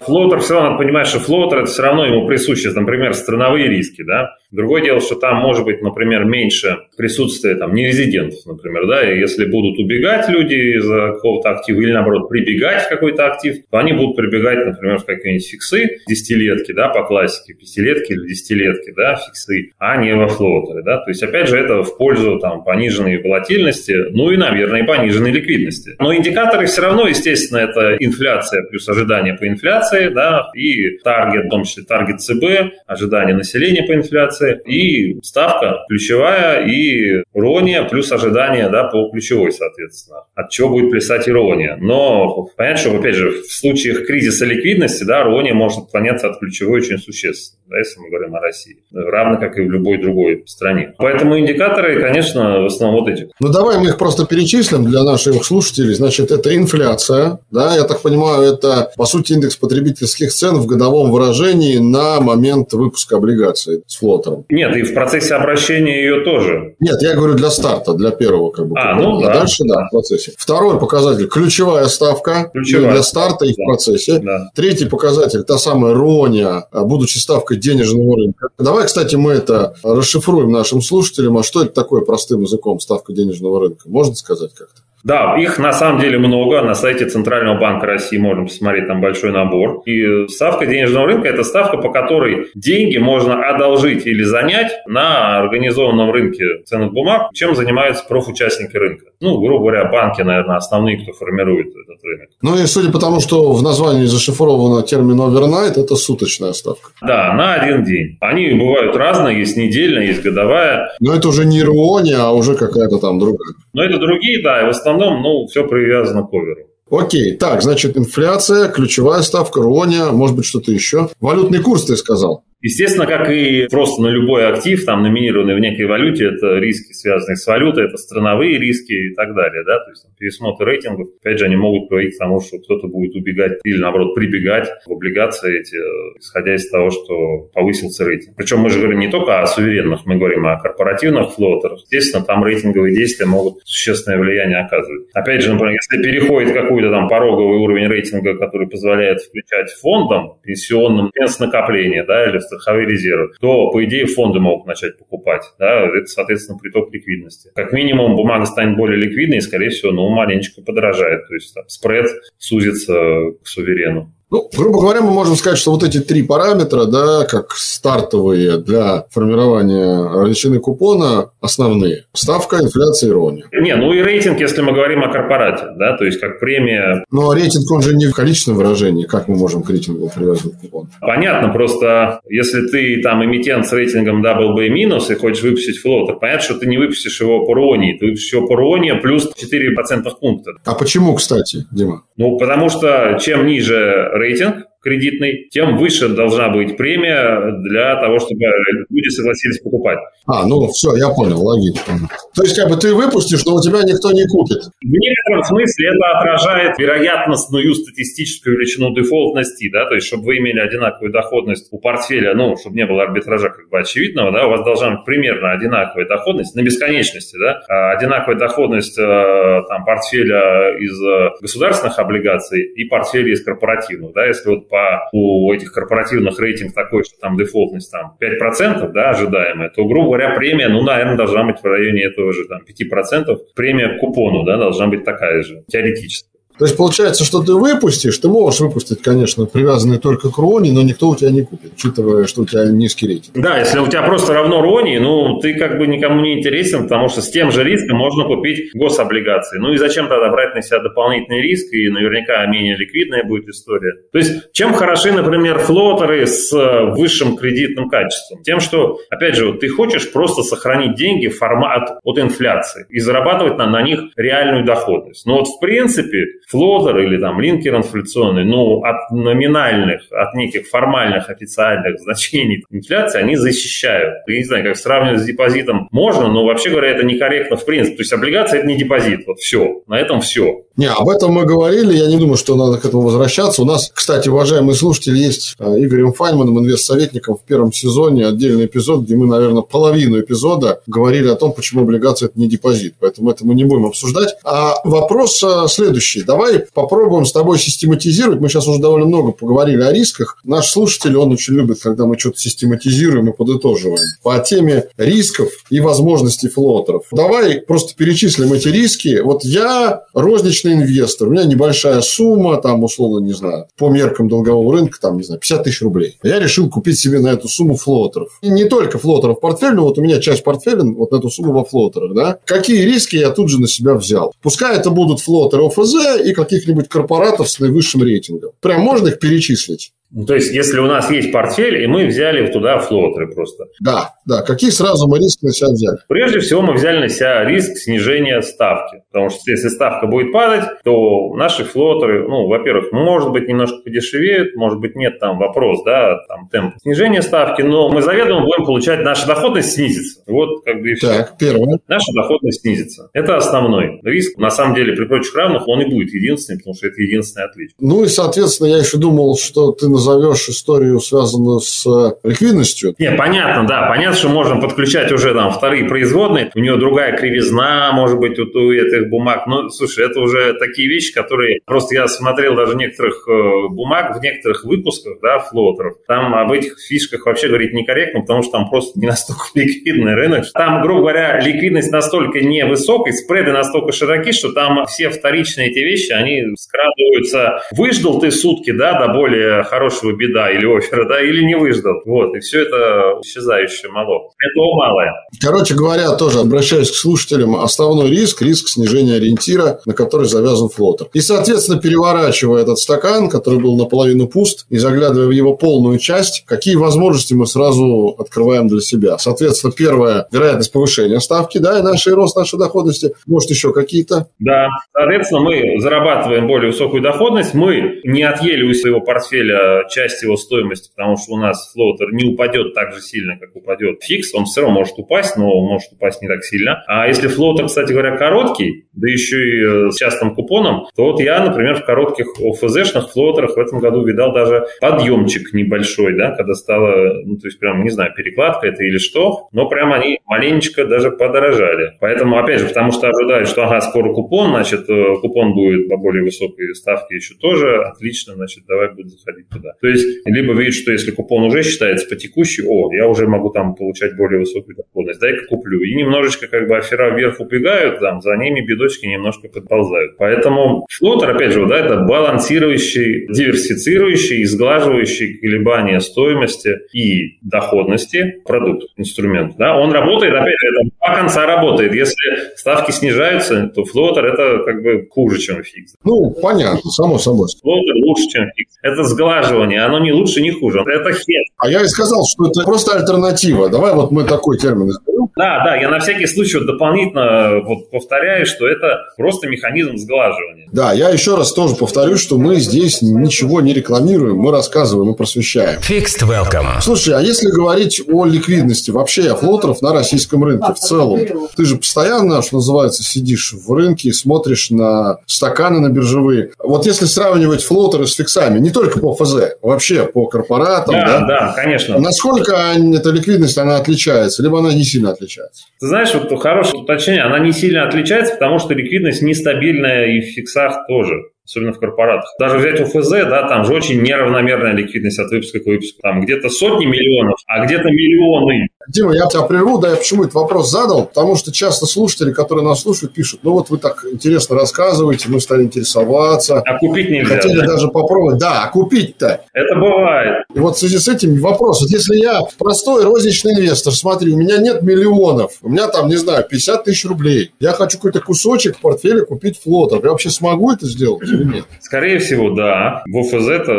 Флотер все равно, понимаешь, что флотер это все равно ему присущи, например, страновые риски, да. Другое дело, что там может быть, например, меньше присутствия там нерезидентов, например, да, и если будут убегать люди из какого-то актива или, наоборот, прибегать в какой-то актив, то они будут прибегать, например, в какие-нибудь фиксы, десятилетки, да, по классике, пятилетки или десятилетки, да, фиксы, а не во флотеры, да. То есть, опять же, это в пользу там пониженной волатильности, ну и, наверное, пониженной ликвидности. Но индикаторы все равно, естественно, это инфляция плюс ожидания по инфляции, да, и таргет, в том числе таргет ЦБ, ожидание населения по инфляции, и ставка ключевая, и рония плюс ожидание, да, по ключевой, соответственно, от чего будет плясать ирония. Но понятно, что, опять же, в случаях кризиса ликвидности, да, ирония может отклоняться от ключевой очень существенно, да, если мы говорим о России, равно как и в любой другой стране. Поэтому индикаторы, конечно, в основном вот эти. Ну, давай мы их просто перечислим для наших слушателей. Значит, это инфляция, да, я так понимаю, это, по сути, индекс индекс потребительских цен в годовом выражении на момент выпуска облигаций с флотером. Нет, и в процессе обращения ее тоже. Нет, я говорю для старта, для первого как бы. А, ну а да. дальше да, в процессе. Второй показатель – ключевая ставка Ключевая для старта и в да. процессе. Да. Третий показатель – та самая рония, а, будучи ставкой денежного рынка. Давай, кстати, мы это расшифруем нашим слушателям. А что это такое простым языком ставка денежного рынка? Можно сказать как-то? Да, их на самом деле много. На сайте Центрального банка России можно посмотреть, там большой набор. И ставка денежного рынка – это ставка, по которой деньги можно одолжить или занять на организованном рынке ценных бумаг, чем занимаются профучастники рынка. Ну, грубо говоря, банки, наверное, основные, кто формирует этот рынок. Ну и судя по тому, что в названии зашифровано термин overnight, это суточная ставка. Да, на один день. Они бывают разные, есть недельная, есть годовая. Но это уже не рония, а уже какая-то там другая. Но это другие, да, и в основном, ну, все привязано к оверу. Окей, так, значит, инфляция, ключевая ставка, рония, может быть, что-то еще. Валютный курс, ты сказал. Естественно, как и просто на любой актив, там номинированный в некой валюте, это риски, связанные с валютой, это страновые риски и так далее. Да? То есть там, пересмотр рейтингов, опять же, они могут приводить к тому, что кто-то будет убегать или, наоборот, прибегать в облигации эти, исходя из того, что повысился рейтинг. Причем мы же говорим не только о суверенных, мы говорим о корпоративных флотерах. Естественно, там рейтинговые действия могут существенное влияние оказывать. Опять же, например, если переходит какой-то там пороговый уровень рейтинга, который позволяет включать фондом пенсионным накопления, да, или страховые резервы, то, по идее, фонды могут начать покупать. Да? Это, соответственно, приток ликвидности. Как минимум, бумага станет более ликвидной и, скорее всего, ну, маленечко подорожает. То есть там, спред сузится к суверену. Ну, грубо говоря, мы можем сказать, что вот эти три параметра, да, как стартовые для формирования величины купона, основные. Ставка, инфляция и рония. Не, ну и рейтинг, если мы говорим о корпорате, да, то есть как премия. Но рейтинг, он же не в количественном выражении. Как мы можем к рейтингу привязывать купон? Понятно, просто если ты там эмитент с рейтингом WB минус и хочешь выпустить флотер, понятно, что ты не выпустишь его по ронии, ты выпустишь его по ронии плюс 4 процентных пункта. А почему, кстати, Дима? Ну, потому что чем ниже рейтинг кредитный, тем выше должна быть премия для того, чтобы люди согласились покупать. А, ну все, я понял, логично. То есть, как бы ты выпустишь, но у тебя никто не купит. В некотором смысле это отражает вероятностную статистическую величину дефолтности, да, то есть, чтобы вы имели одинаковую доходность у портфеля, ну, чтобы не было арбитража как бы очевидного, да, у вас должна быть примерно одинаковая доходность на бесконечности, да, а одинаковая доходность э, там портфеля из э, государственных облигаций и портфеля из корпоративных, да, если вот по у этих корпоративных рейтинг такой, что там дефолтность там 5%, да, ожидаемая, то, грубо говоря, премия, ну, наверное, должна быть в районе этого же там 5%. Премия к купону, да, должна быть такая же, теоретически. То есть получается, что ты выпустишь, ты можешь выпустить, конечно, привязанный только к роне, но никто у тебя не купит, учитывая, что у тебя низкий рейтинг. Да, если у тебя просто равно рони, ну, ты как бы никому не интересен, потому что с тем же риском можно купить гособлигации. Ну и зачем тогда брать на себя дополнительный риск, и наверняка менее ликвидная будет история. То есть, чем хороши, например, флотеры с высшим кредитным качеством? Тем, что, опять же, вот ты хочешь просто сохранить деньги формат от инфляции и зарабатывать на, на них реальную доходность. Но вот, в принципе, флотер или там линкер инфляционный, ну, от номинальных, от неких формальных официальных значений инфляции они защищают. Я не знаю, как сравнивать с депозитом можно, но вообще говоря, это некорректно в принципе. То есть облигация это не депозит, вот все, на этом все. Не, об этом мы говорили, я не думаю, что надо к этому возвращаться. У нас, кстати, уважаемые слушатели, есть э, Игорем Файнманом, инвестсоветником в первом сезоне отдельный эпизод, где мы, наверное, половину эпизода говорили о том, почему облигация – это не депозит. Поэтому это мы не будем обсуждать. А вопрос э, следующий. Давай попробуем с тобой систематизировать. Мы сейчас уже довольно много поговорили о рисках. Наш слушатель, он очень любит, когда мы что-то систематизируем и подытоживаем. По теме рисков и возможностей флотеров. Давай просто перечислим эти риски. Вот я розничный инвестор, у меня небольшая сумма, там, условно, не знаю, по меркам долгового рынка, там, не знаю, 50 тысяч рублей. Я решил купить себе на эту сумму флотеров. И не только флотеров в портфель, но вот у меня часть портфеля вот на эту сумму во флотерах, да. Какие риски я тут же на себя взял? Пускай это будут флотеры ОФЗ и каких-нибудь корпоратов с наивысшим рейтингом. Прям можно их перечислить? Ну, то есть, если у нас есть портфель, и мы взяли туда флотеры просто. Да, да. Какие сразу мы риски на себя взяли? Прежде всего, мы взяли на себя риск снижения ставки. Потому что если ставка будет падать, то наши флотеры, ну, во-первых, может быть, немножко подешевеют, может быть, нет там вопрос, да, там темп снижения ставки, но мы заведомо будем получать, наша доходность снизится. Вот как бы и все. Так, первое. Наша доходность снизится. Это основной риск. На самом деле, при прочих равных он и будет единственный, потому что это единственное отличие. Ну и, соответственно, я еще думал, что ты назовешь историю, связанную с э, ликвидностью. Не, понятно, да, понятно, что можно подключать уже там вторые производные, у нее другая кривизна, может быть, вот у этих бумаг. Ну, слушай, это уже такие вещи, которые просто я смотрел даже некоторых э, бумаг в некоторых выпусках, да, флотеров. Там об этих фишках вообще говорить некорректно, потому что там просто не настолько ликвидный рынок. Там, грубо говоря, ликвидность настолько невысокая, спреды настолько широки, что там все вторичные эти вещи, они скрадываются. Выждал ты сутки, да, до более хорошего беда или оффера, да, или не выждал. Вот, и все это исчезающее мало. Этого малое. Короче говоря, тоже обращаюсь к слушателям, основной риск – риск снижения ориентира, на который завязан флотер. И, соответственно, переворачивая этот стакан, который был наполовину пуст, и заглядывая в его полную часть, какие возможности мы сразу открываем для себя. Соответственно, первое – вероятность повышения ставки, да, и наш рост нашей доходности. Может, еще какие-то? Да. Соответственно, мы зарабатываем более высокую доходность, мы не отъели у своего портфеля часть его стоимости, потому что у нас флотер не упадет так же сильно, как упадет фикс, он все равно может упасть, но может упасть не так сильно. А если флотер, кстати говоря, короткий, да еще и э, с частым купоном, то вот я, например, в коротких ОФЗ-шных флотерах в этом году видал даже подъемчик небольшой, да, когда стало, ну, то есть прям, не знаю, перекладка это или что, но прям они маленечко даже подорожали. Поэтому, опять же, потому что ожидают, что, ага, скоро купон, значит, э, купон будет по более высокой ставке еще тоже, отлично, значит, давай будем заходить туда. То есть, либо видишь, что если купон уже считается по текущей, о, я уже могу там получать более высокую доходность, дай-ка куплю. И немножечко как бы афера вверх убегают, там, за ними бедочки немножко подползают. Поэтому флотер, опять же, да, это балансирующий, диверсифицирующий и сглаживающий колебания стоимости и доходности продукт, инструмент. Да, он работает, опять же, это два конца работает. Если ставки снижаются, то флотер это как бы хуже, чем фикс. Ну, понятно, само собой. Флотер лучше, чем фикс. Это сглаживание, оно не лучше, не хуже. Это хедж. А я и сказал, что это просто альтернатива. Давай вот мы такой термин изберем. Да, да, я на всякий случай вот дополнительно вот повторяю, что это просто механизм сглаживания. Да, я еще раз тоже повторю, что мы здесь ничего не рекламируем, мы рассказываем и просвещаем. Fixed Income. Слушай, а если говорить о ликвидности вообще о флотеров на российском рынке в целом, ты же постоянно, что называется, сидишь в рынке и смотришь на стаканы на биржевые. Вот если сравнивать флотеры с фиксами, не только по ФЗ, вообще по корпоратам, Да, да, да, конечно. насколько эта ликвидность, она отличается, либо она не сильно отличается? Ты знаешь, вот хорошее уточнение, она не сильно отличается, потому что ликвидность нестабильная и в фиксах тоже. Особенно в корпоратах. Даже взять УФЗ, да, там же очень неравномерная ликвидность от выпуска к выпуску. Там где-то сотни миллионов, а где-то миллионы. Дима, я тебя прерву, да, я почему этот вопрос задал, потому что часто слушатели, которые нас слушают, пишут, ну вот вы так интересно рассказываете, мы стали интересоваться, А купить нельзя. хотели да? даже попробовать. Да, а купить-то? Это бывает. И вот в связи с этим вопрос. Вот если я простой розничный инвестор, смотри, у меня нет миллионов, у меня там, не знаю, 50 тысяч рублей. Я хочу какой-то кусочек в портфеле купить флотов. Я вообще смогу это сделать или нет? Скорее всего, да. В ОФЗ это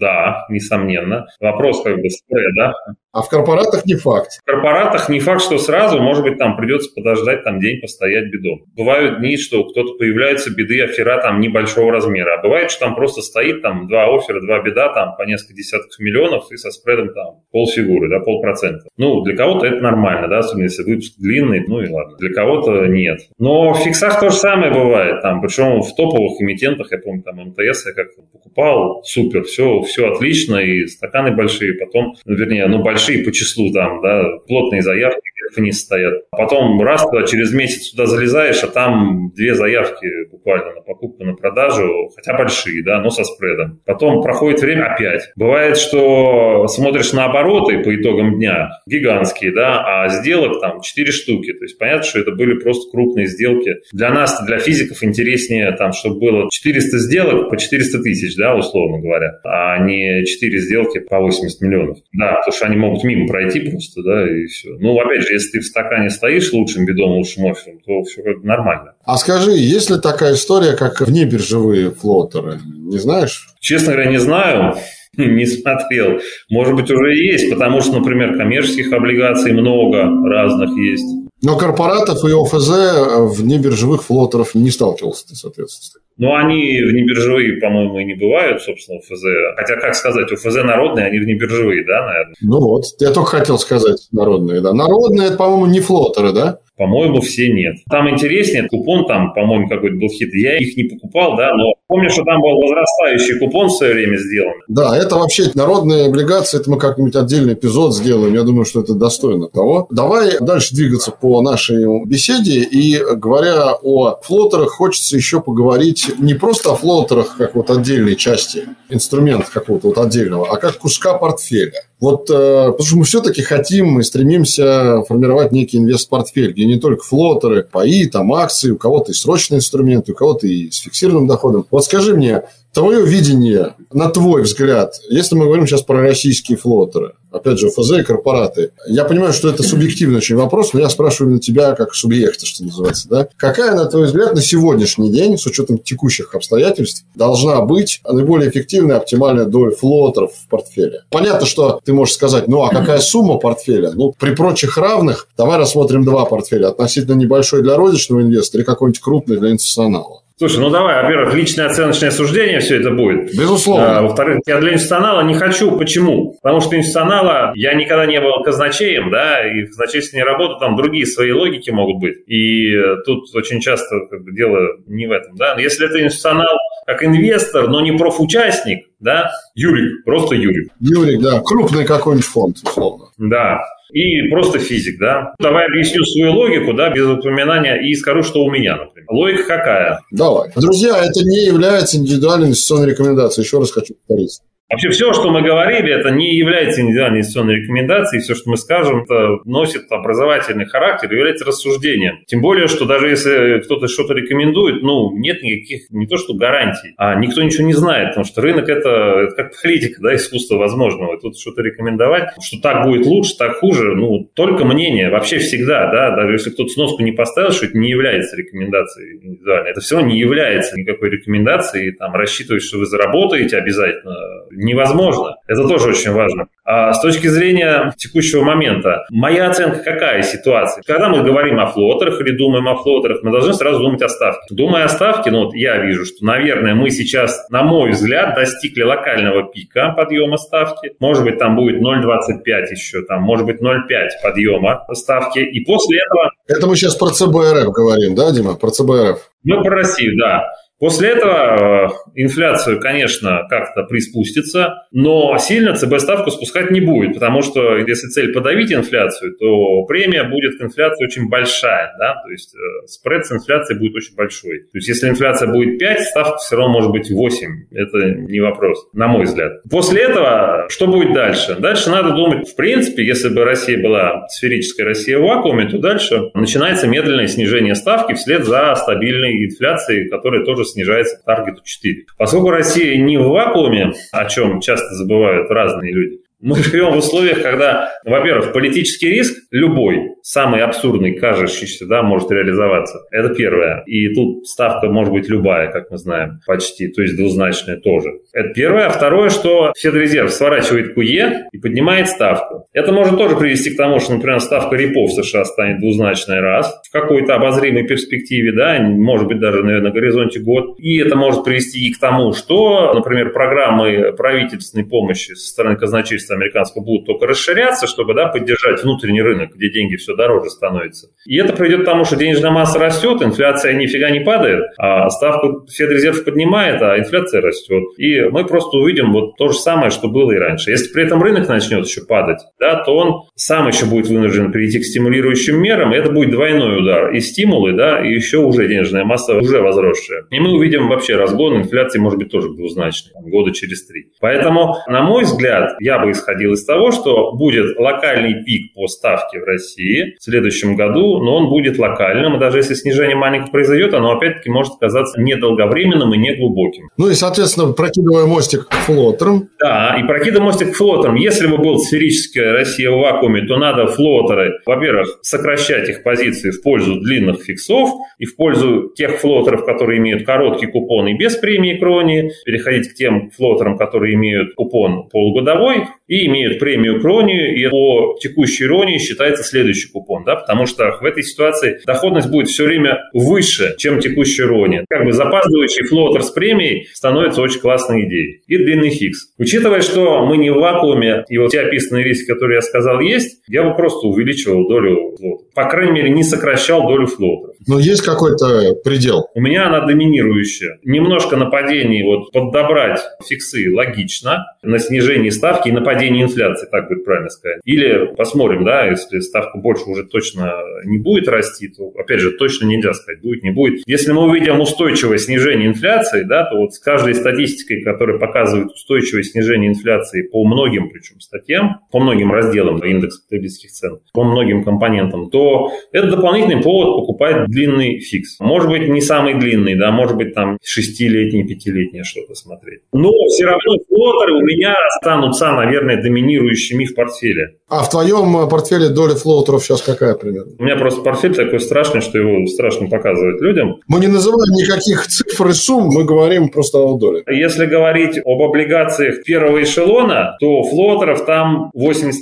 да, несомненно. Вопрос как бы спреда. А в корпоратах не факт. В корпоратах не факт, что сразу, может быть, там придется подождать там день постоять бедом. Бывают дни, что кто-то появляется, беды, афера там небольшого размера. А бывает, что там просто стоит там два оффера, два беда, там по несколько десятков миллионов и со спредом там полфигуры, да, полпроцента. Ну, для кого-то это нормально, да, особенно если выпуск длинный, ну и ладно. Для кого-то нет. Но в фиксах то же самое бывает, там, причем в топовых эмитентах, я помню, там МТС я как покупал, супер, все, все отлично, и стаканы большие, потом, ну, вернее, ну, большие по числу там, да, плотные заявки вверх-вниз стоят. Потом раз туда, через месяц сюда залезаешь, а там две заявки буквально на покупку, на продажу, хотя большие, да, но со спредом. Потом проходит время опять. Бывает, что смотришь на обороты по итогам дня, гигантские, да, а сделок там 4 штуки. То есть понятно, что это были просто крупные сделки. Для нас, для физиков интереснее там, чтобы было 400 сделок по 400 тысяч, да, условно говоря, а не 4 сделки по 80 миллионов. Да, потому что они могут мимо пройти просто, да, и все. Ну, опять же, если ты в стакане стоишь лучшим бедом, лучшим оффером, то все как бы нормально. А скажи, есть ли такая история, как внебиржевые флотеры? Не знаешь? Честно говоря, не знаю, не смотрел. Может быть, уже есть, потому что, например, коммерческих облигаций много разных есть. Но корпоратов и ОФЗ в небиржевых флотеров не сталкивался, соответственно. Ну, они внебиржевые, по-моему, и не бывают, собственно, УФЗ. Хотя, как сказать, УФЗ народные, они внебиржевые, да, наверное? Ну вот, я только хотел сказать народные, да. Народные, это, по-моему, не флотеры, да? По-моему, все нет. Там интереснее, купон там, по-моему, какой-то был хит. Я их не покупал, да, но помню, что там был возрастающий купон в свое время сделан. Да, это вообще народные облигации, это мы как-нибудь отдельный эпизод сделаем. Я думаю, что это достойно того. Давай дальше двигаться по нашей беседе. И говоря о флотерах, хочется еще поговорить не просто о флотерах, как вот отдельной части, инструмента какого-то вот отдельного, а как куска портфеля. Вот, э, потому что мы все-таки хотим, мы стремимся формировать некий инвест-портфель, где не только флотеры, паи, там акции, у кого-то и срочные инструменты, у кого-то и с фиксированным доходом. Вот скажи мне, твое видение, на твой взгляд, если мы говорим сейчас про российские флотеры, опять же, ФЗ и корпораты, я понимаю, что это субъективный очень вопрос, но я спрашиваю на тебя как субъекта, что называется, да? Какая, на твой взгляд, на сегодняшний день, с учетом текущих обстоятельств, должна быть наиболее эффективная, оптимальная доля флотеров в портфеле? Понятно, что ты можешь сказать, ну, а какая сумма портфеля? Ну, при прочих равных, давай рассмотрим два портфеля. Относительно небольшой для розничного инвестора и какой-нибудь крупный для институционала. Слушай, ну давай, во-первых, личное оценочное суждение все это будет. Безусловно. А, во-вторых, я для институционала не хочу. Почему? Потому что институционала я никогда не был казначеем, да, и в казначействе не работаю, там другие свои логики могут быть. И тут очень часто как бы, дело не в этом, да. Если это институционал как инвестор, но не профучастник, да, Юрик, просто Юрик. Юрик, да, крупный какой-нибудь фонд, условно. Да, и просто физик, да. Давай объясню свою логику, да, без упоминания, и скажу, что у меня, например. Логика какая? Давай. Друзья, это не является индивидуальной инвестиционной рекомендацией. Еще раз хочу повторить. Вообще все, что мы говорили, это не является индивидуальной инвестиционной рекомендацией. Все, что мы скажем, это носит образовательный характер является рассуждением. Тем более, что даже если кто-то что-то рекомендует, ну, нет никаких, не то что гарантий, а никто ничего не знает, потому что рынок это, это как политика, да, искусство возможного. И тут что-то рекомендовать, что так будет лучше, так хуже, ну, только мнение, вообще всегда, да, даже если кто-то сноску не поставил, что это не является рекомендацией индивидуальной, это все не является никакой рекомендацией, там, рассчитывать, что вы заработаете обязательно невозможно. Это тоже очень важно. А с точки зрения текущего момента, моя оценка какая ситуация? Когда мы говорим о флотерах или думаем о флотерах, мы должны сразу думать о ставке. Думая о ставке, ну вот я вижу, что, наверное, мы сейчас, на мой взгляд, достигли локального пика подъема ставки. Может быть, там будет 0,25 еще, там, может быть, 0,5 подъема ставки. И после этого... Это мы сейчас про ЦБРФ говорим, да, Дима? Про ЦБРФ. Мы про Россию, да. После этого э, инфляцию, конечно, как-то приспустится, но сильно ЦБ ставку спускать не будет, потому что если цель подавить инфляцию, то премия будет к инфляции очень большая, да, то есть э, спред с инфляцией будет очень большой. То есть если инфляция будет 5, ставка все равно может быть 8, это не вопрос, на мой взгляд. После этого что будет дальше? Дальше надо думать, в принципе, если бы Россия была сферической Россия в вакууме, то дальше начинается медленное снижение ставки вслед за стабильной инфляцией, которая тоже снижается к таргету 4. Поскольку Россия не в вакууме, о чем часто забывают разные люди, мы живем в условиях, когда, во-первых, политический риск любой, самый абсурдный, кажущийся, да, может реализоваться. Это первое. И тут ставка может быть любая, как мы знаем, почти, то есть двузначная тоже. Это первое. А второе, что Федрезерв сворачивает КУЕ и поднимает ставку. Это может тоже привести к тому, что, например, ставка репо в США станет двузначной раз в какой-то обозримой перспективе, да, может быть, даже, наверное, на горизонте год. И это может привести и к тому, что, например, программы правительственной помощи со стороны казначейства американского будут только расширяться, чтобы да, поддержать внутренний рынок, где деньги все дороже становятся. И это приведет к тому, что денежная масса растет, инфляция нифига не падает, а ставку Федрезерв поднимает, а инфляция растет. И мы просто увидим вот то же самое, что было и раньше. Если при этом рынок начнет еще падать, да, то он сам еще будет вынужден перейти к стимулирующим мерам, и это будет двойной удар. И стимулы, да, и еще уже денежная масса уже возросшая. И мы увидим вообще разгон инфляции, может быть, тоже двузначный, года через три. Поэтому, на мой взгляд, я бы исходил из того, что будет локальный пик по ставке в России в следующем году, но он будет локальным, и даже если снижение маленькое произойдет, оно опять-таки может оказаться недолговременным и неглубоким. Ну и, соответственно, прокидывая мостик к флотерам. Да, и прокидывая мостик к флотерам. Если бы был сферическая Россия в вакууме, то надо флотеры, во-первых, сокращать их позиции в пользу длинных фиксов и в пользу тех флотеров, которые имеют короткий купон и без премии крони, переходить к тем флотерам, которые имеют купон полугодовой и имеют премию кронию, и по текущей иронии считается следующий купон, да, потому что в этой ситуации доходность будет все время выше, чем текущий рони. Как бы запаздывающий флотер с премией становится очень классной идеей. И длинный фикс. Учитывая, что мы не в вакууме, и вот те описанные риски, которые я сказал, есть, я бы просто увеличивал долю флотера. По крайней мере, не сокращал долю флотеров. Но есть какой-то предел? У меня она доминирующая. Немножко на падении вот подобрать фиксы логично, на снижении ставки и на падении инфляции, так будет правильно сказать. Или посмотрим, да, если ставка больше уже точно не будет расти, то, опять же, точно нельзя сказать, будет, не будет. Если мы увидим устойчивое снижение инфляции, да, то вот с каждой статистикой, которая показывает устойчивое снижение инфляции по многим, причем статьям, по многим разделам индекса потребительских цен, по многим компонентам, то это дополнительный повод покупать длинный фикс. Может быть, не самый длинный, да, может быть, там шестилетний, пятилетний что-то смотреть. Но все равно флотеры у меня останутся, наверное, доминирующими в портфеле. А в твоем э, портфеле доля флоутеров сейчас какая примерно? У меня просто портфель такой страшный, что его страшно показывать людям. Мы не называем никаких цифр и сумм, мы говорим просто о доле. Если говорить об облигациях первого эшелона, то флотеров там 80%.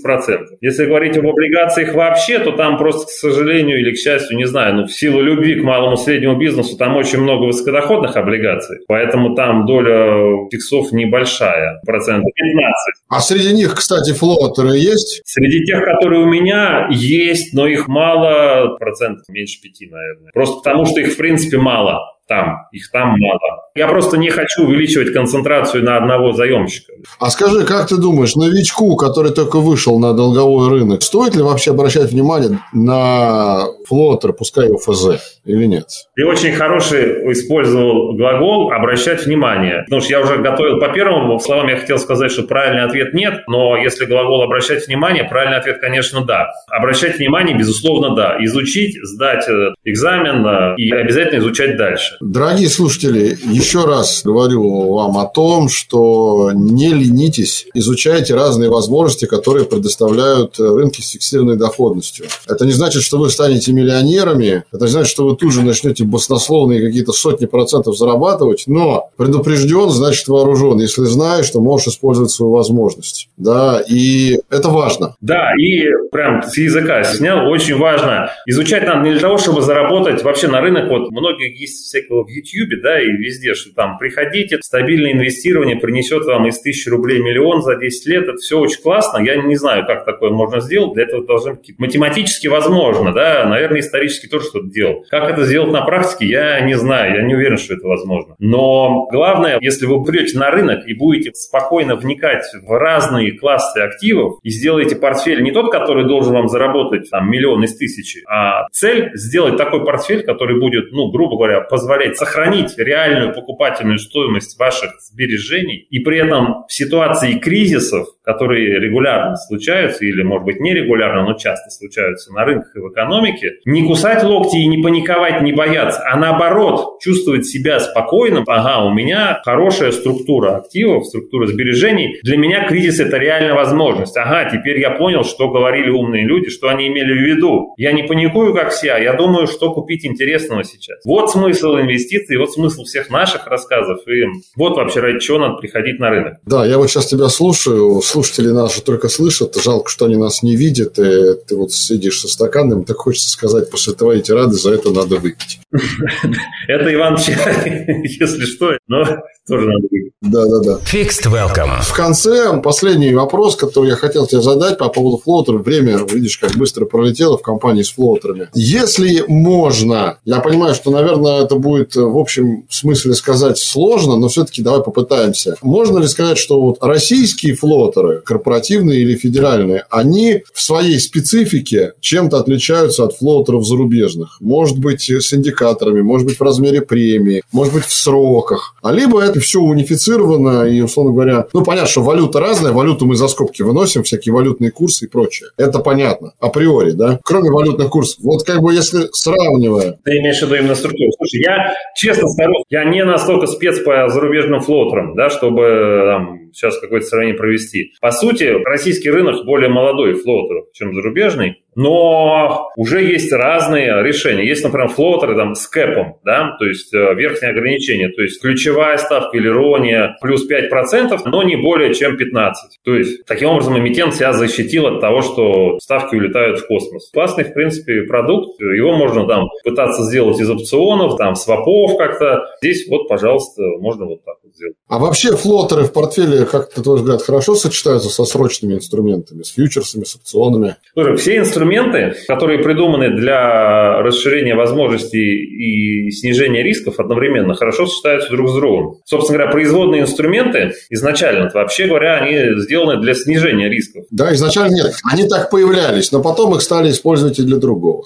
Если говорить об облигациях вообще, то там просто, к сожалению или к счастью, не знаю, ну, в силу любви к малому среднему бизнесу, там очень много высокодоходных облигаций, поэтому там доля фиксов небольшая, процентов 15. А среди них, кстати, флотеры есть? Среди тех, которые у меня, есть, но их мало, процентов меньше пяти, наверное. Просто потому, что их, в принципе, мало там, их там мало. Я просто не хочу увеличивать концентрацию на одного заемщика. А скажи, как ты думаешь, новичку, который только вышел на долговой рынок, стоит ли вообще обращать внимание на флотер, пускай ОФЗ, или нет? Ты очень хороший использовал глагол «обращать внимание». Потому что я уже готовил по первому словам, я хотел сказать, что правильный ответ нет, но если глагол «обращать внимание», правильный ответ, конечно, да. Обращать внимание, безусловно, да. Изучить, сдать э, экзамен э, и обязательно изучать дальше. Дорогие слушатели, еще раз говорю вам о том, что не ленитесь, изучайте разные возможности, которые предоставляют рынки с фиксированной доходностью. Это не значит, что вы станете миллионерами, это не значит, что вы тут же начнете баснословные какие-то сотни процентов зарабатывать, но предупрежден, значит вооружен, если знаешь, что можешь использовать свою возможность. Да, и это важно. Да, и прям с языка снял, очень важно. Изучать надо не для того, чтобы заработать вообще на рынок. Вот многие есть всякого в YouTube, да, и везде, что там приходите, стабильное инвестирование принесет вам из тысячи рублей миллион за 10 лет, это все очень классно, я не знаю, как такое можно сделать, для этого должны быть математически возможно, да, наверное, исторически тоже что-то делал. Как это сделать на практике, я не знаю, я не уверен, что это возможно. Но главное, если вы придете на рынок и будете спокойно вникать в разные классы активов и сделаете портфель не тот, который должен вам заработать там миллион из тысячи, а цель сделать такой портфель, который будет, ну, грубо говоря, позволять сохранить реальную покупательную стоимость ваших сбережений и при этом в ситуации кризисов, которые регулярно случаются или, может быть, нерегулярно, но часто случаются на рынках и в экономике, не кусать локти и не паниковать, не бояться, а наоборот, чувствовать себя спокойным. Ага, у меня хорошая структура активов, структура сбережений. Для меня кризис – это реальная возможность. Ага, теперь я понял, что говорили умные люди, что они имели в виду. Я не паникую, как все, а я думаю, что купить интересного сейчас. Вот смысл инвестиций, вот смысл всех наших рассказов. И вот вообще ради чего надо приходить на рынок. Да, я вот сейчас тебя слушаю, слушатели наши только слышат, жалко, что они нас не видят, и ты вот сидишь со стаканом, так хочется сказать, после твоей тирады за это надо выпить. Это Иван Чай, если что, но тоже надо выпить. Да, да, да. Fixed Welcome. В конце последний вопрос, который я хотел тебе задать по поводу флотера. Время, видишь, как быстро пролетело в компании с флотерами. Если можно, я понимаю, что, наверное, это будет в общем смысле сказать сложно, но все-таки давай попытаемся. Можно ли сказать, что вот российские флотеры, корпоративные или федеральные, они в своей специфике чем-то отличаются от флотеров зарубежных? Может быть, с индикаторами, может быть, в размере премии, может быть, в сроках. А либо это все унифицировано и, условно говоря, ну, понятно, что валюта разная, валюту мы за скобки выносим, всякие валютные курсы и прочее. Это понятно, априори, да? Кроме валютных курсов. Вот как бы если сравнивая... Ты имеешь в виду именно структуру. Слушай, я честно скажу, я не настолько спец по зарубежным флотерам, да, чтобы там, сейчас какое-то сравнение провести. По сути, российский рынок более молодой флотеров, чем зарубежный. Но уже есть разные решения. Есть, например, флотеры там, с кэпом, да, то есть э, верхнее ограничение, то есть ключевая ставка или ирония плюс 5%, но не более чем 15%. То есть таким образом эмитент себя защитил от того, что ставки улетают в космос. Классный, в принципе, продукт. Его можно там пытаться сделать из опционов, там, свопов как-то. Здесь вот, пожалуйста, можно вот так вот сделать. А вообще флотеры в портфеле, как, на твой взгляд, хорошо сочетаются со срочными инструментами, с фьючерсами, с опционами? Слушай, все инструменты инструменты, которые придуманы для расширения возможностей и снижения рисков одновременно, хорошо сочетаются друг с другом. Собственно говоря, производные инструменты изначально, вообще говоря, они сделаны для снижения рисков. Да, изначально нет. Они так появлялись, но потом их стали использовать и для другого.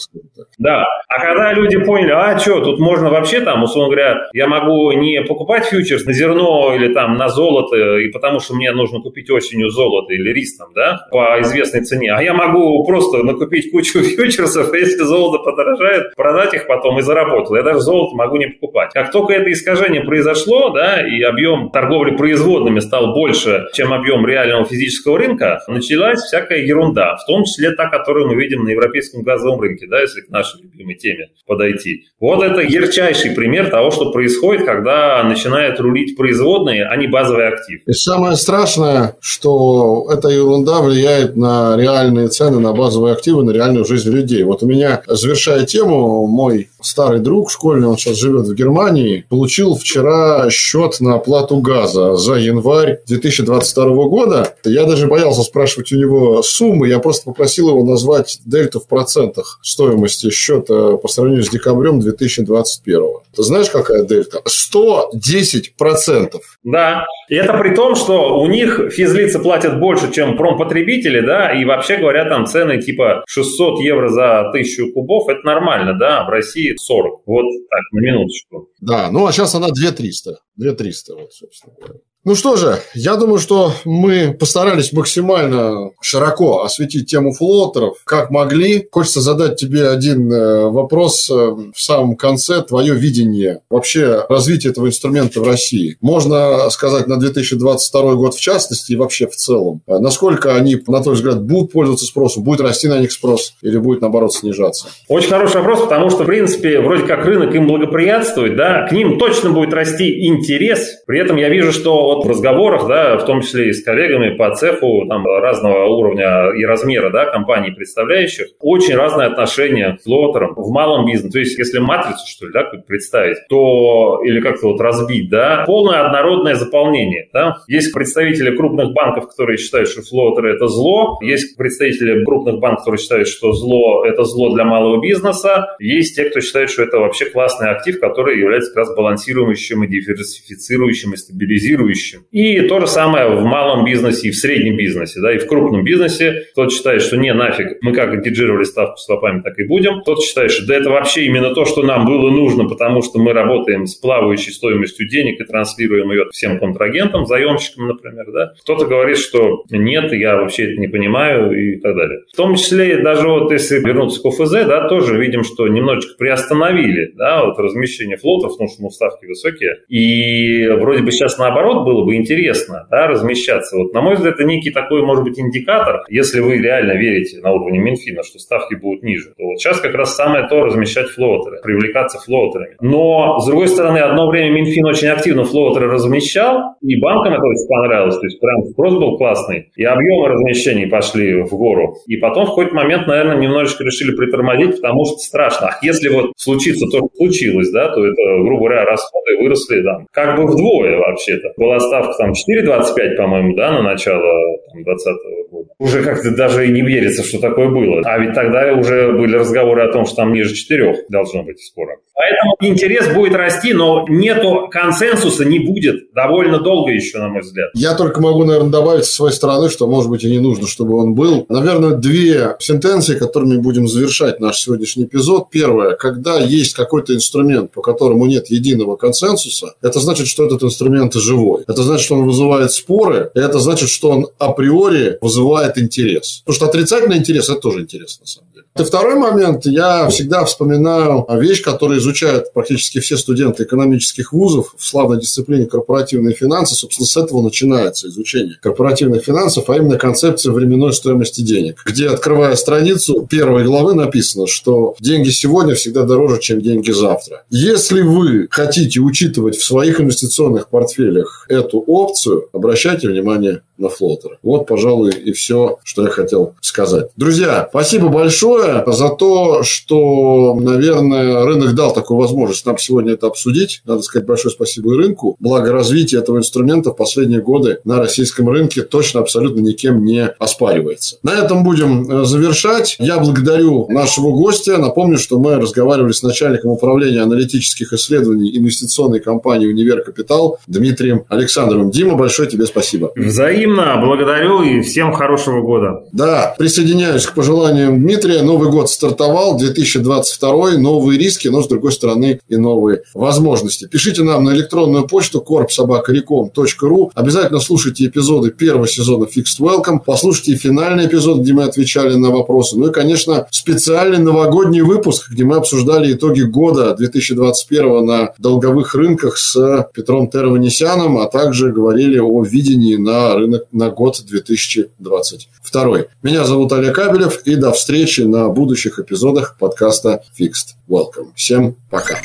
Да. А когда люди поняли, а что, тут можно вообще там, условно говоря, я могу не покупать фьючерс на зерно или там на золото, и потому что мне нужно купить осенью золото или рис там, да, по известной цене, а я могу просто накупить купить кучу фьючерсов, если золото подорожает, продать их потом и заработал. Я даже золото могу не покупать. Как только это искажение произошло, да, и объем торговли производными стал больше, чем объем реального физического рынка, началась всякая ерунда, в том числе та, которую мы видим на европейском газовом рынке, да, если к нашей любимой теме подойти. Вот это ярчайший пример того, что происходит, когда начинают рулить производные, а не базовый актив. Самое страшное, что эта ерунда влияет на реальные цены на базовые активы на реальную жизнь людей. Вот у меня, завершая тему, мой старый друг школьный, он сейчас живет в Германии, получил вчера счет на оплату газа за январь 2022 года. Я даже боялся спрашивать у него суммы, я просто попросил его назвать дельту в процентах стоимости счета по сравнению с декабрем 2021. Ты знаешь, какая дельта? 110 процентов. Да, и это при том, что у них физлицы платят больше, чем промпотребители, да, и вообще говоря, там цены типа 600 евро за 1000 кубов, это нормально, да, в России 40. Вот так, на минуточку. Да, ну а сейчас она 2300. 2300, вот, собственно говоря. Ну что же, я думаю, что мы постарались максимально широко осветить тему флотеров, как могли. Хочется задать тебе один э, вопрос э, в самом конце. Твое видение вообще развития этого инструмента в России. Можно сказать на 2022 год в частности и вообще в целом. Э, насколько они, на твой взгляд, будут пользоваться спросом? Будет расти на них спрос или будет, наоборот, снижаться? Очень хороший вопрос, потому что, в принципе, вроде как рынок им благоприятствует, да, к ним точно будет расти интерес. При этом я вижу, что вот в разговорах, да, в том числе и с коллегами по цеху там, разного уровня и размера да, компаний, представляющих, очень разное отношение к флотерам в малом бизнесе. То есть, если матрицу, что ли, да, представить, то, или как-то вот разбить, да, полное однородное заполнение. Да. Есть представители крупных банков, которые считают, что флотеры – это зло. Есть представители крупных банков, которые считают, что зло – это зло для малого бизнеса. Есть те, кто считает, что это вообще классный актив, который является как раз балансирующим и диверсифицирующим и стабилизирующим будущем. И то же самое в малом бизнесе и в среднем бизнесе, да, и в крупном бизнесе. Кто-то считает, что не, нафиг, мы как геджировали ставку с свопами, так и будем. Кто-то считает, что да это вообще именно то, что нам было нужно, потому что мы работаем с плавающей стоимостью денег и транслируем ее всем контрагентам, заемщикам, например, да. Кто-то говорит, что нет, я вообще это не понимаю и так далее. В том числе даже вот если вернуться к ОФЗ, да, тоже видим, что немножечко приостановили, да, вот размещение флоутеров, потому что ну, ставки высокие. И вроде бы сейчас наоборот было бы интересно да, размещаться. Вот, на мой взгляд, это некий такой, может быть, индикатор, если вы реально верите на уровне Минфина, что ставки будут ниже, то вот сейчас как раз самое то размещать флоутеры, привлекаться флоутерами. Но, с другой стороны, одно время Минфин очень активно флоутеры размещал, и банкам это очень понравилось, то есть прям спрос был классный, и объемы размещений пошли в гору. И потом в какой-то момент, наверное, немножечко решили притормозить, потому что страшно. А если вот случится то, что случилось, да, то это, грубо говоря, расходы выросли там, как бы вдвое вообще-то. Была ставка там 4,25, по-моему, да, на начало 2020 года. Уже как-то даже и не верится, что такое было. А ведь тогда уже были разговоры о том, что там ниже 4 должно быть скоро. Поэтому интерес будет расти, но нету консенсуса, не будет довольно долго еще, на мой взгляд. Я только могу, наверное, добавить со своей стороны, что, может быть, и не нужно, чтобы он был. Наверное, две сентенции, которыми будем завершать наш сегодняшний эпизод. Первое. Когда есть какой-то инструмент, по которому нет единого консенсуса, это значит, что этот инструмент живой. Это значит, что он вызывает споры, и это значит, что он априори вызывает интерес. Потому что отрицательный интерес – это тоже интересно, на самом деле. И второй момент. Я всегда вспоминаю вещь, которую изучают практически все студенты экономических вузов в славной дисциплине корпоративные финансы. Собственно, с этого начинается изучение корпоративных финансов, а именно концепция временной стоимости денег, где, открывая страницу первой главы, написано, что деньги сегодня всегда дороже, чем деньги завтра. Если вы хотите учитывать в своих инвестиционных портфелях эту опцию, обращайте внимание на флотеры. Вот, пожалуй, и все, что я хотел сказать. Друзья, спасибо большое за то, что, наверное, рынок дал такую возможность нам сегодня это обсудить. Надо сказать большое спасибо и рынку. Благо развитие этого инструмента в последние годы на российском рынке точно абсолютно никем не оспаривается. На этом будем э, завершать. Я благодарю нашего гостя. Напомню, что мы разговаривали с начальником управления аналитических исследований инвестиционной компании «Универ Капитал» Дмитрием Александровым. Дима, большое тебе спасибо. Взаимно Взаимно благодарю и всем хорошего года. Да, присоединяюсь к пожеланиям Дмитрия. Новый год стартовал, 2022, новые риски, но, с другой стороны, и новые возможности. Пишите нам на электронную почту korpsobakarecom.ru. Обязательно слушайте эпизоды первого сезона Fixed Welcome. Послушайте финальный эпизод, где мы отвечали на вопросы. Ну и, конечно, специальный новогодний выпуск, где мы обсуждали итоги года 2021 на долговых рынках с Петром Терванесяном, а также говорили о видении на рынок на год 2022. Меня зовут Олег Кабелев, и до встречи на будущих эпизодах подкаста Fixed Welcome. Всем пока.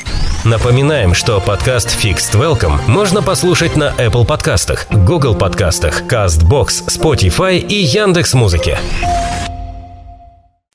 Напоминаем, что подкаст Fixed Welcome можно послушать на Apple подкастах, Google подкастах, CastBox, Spotify и Яндекс.Музыке.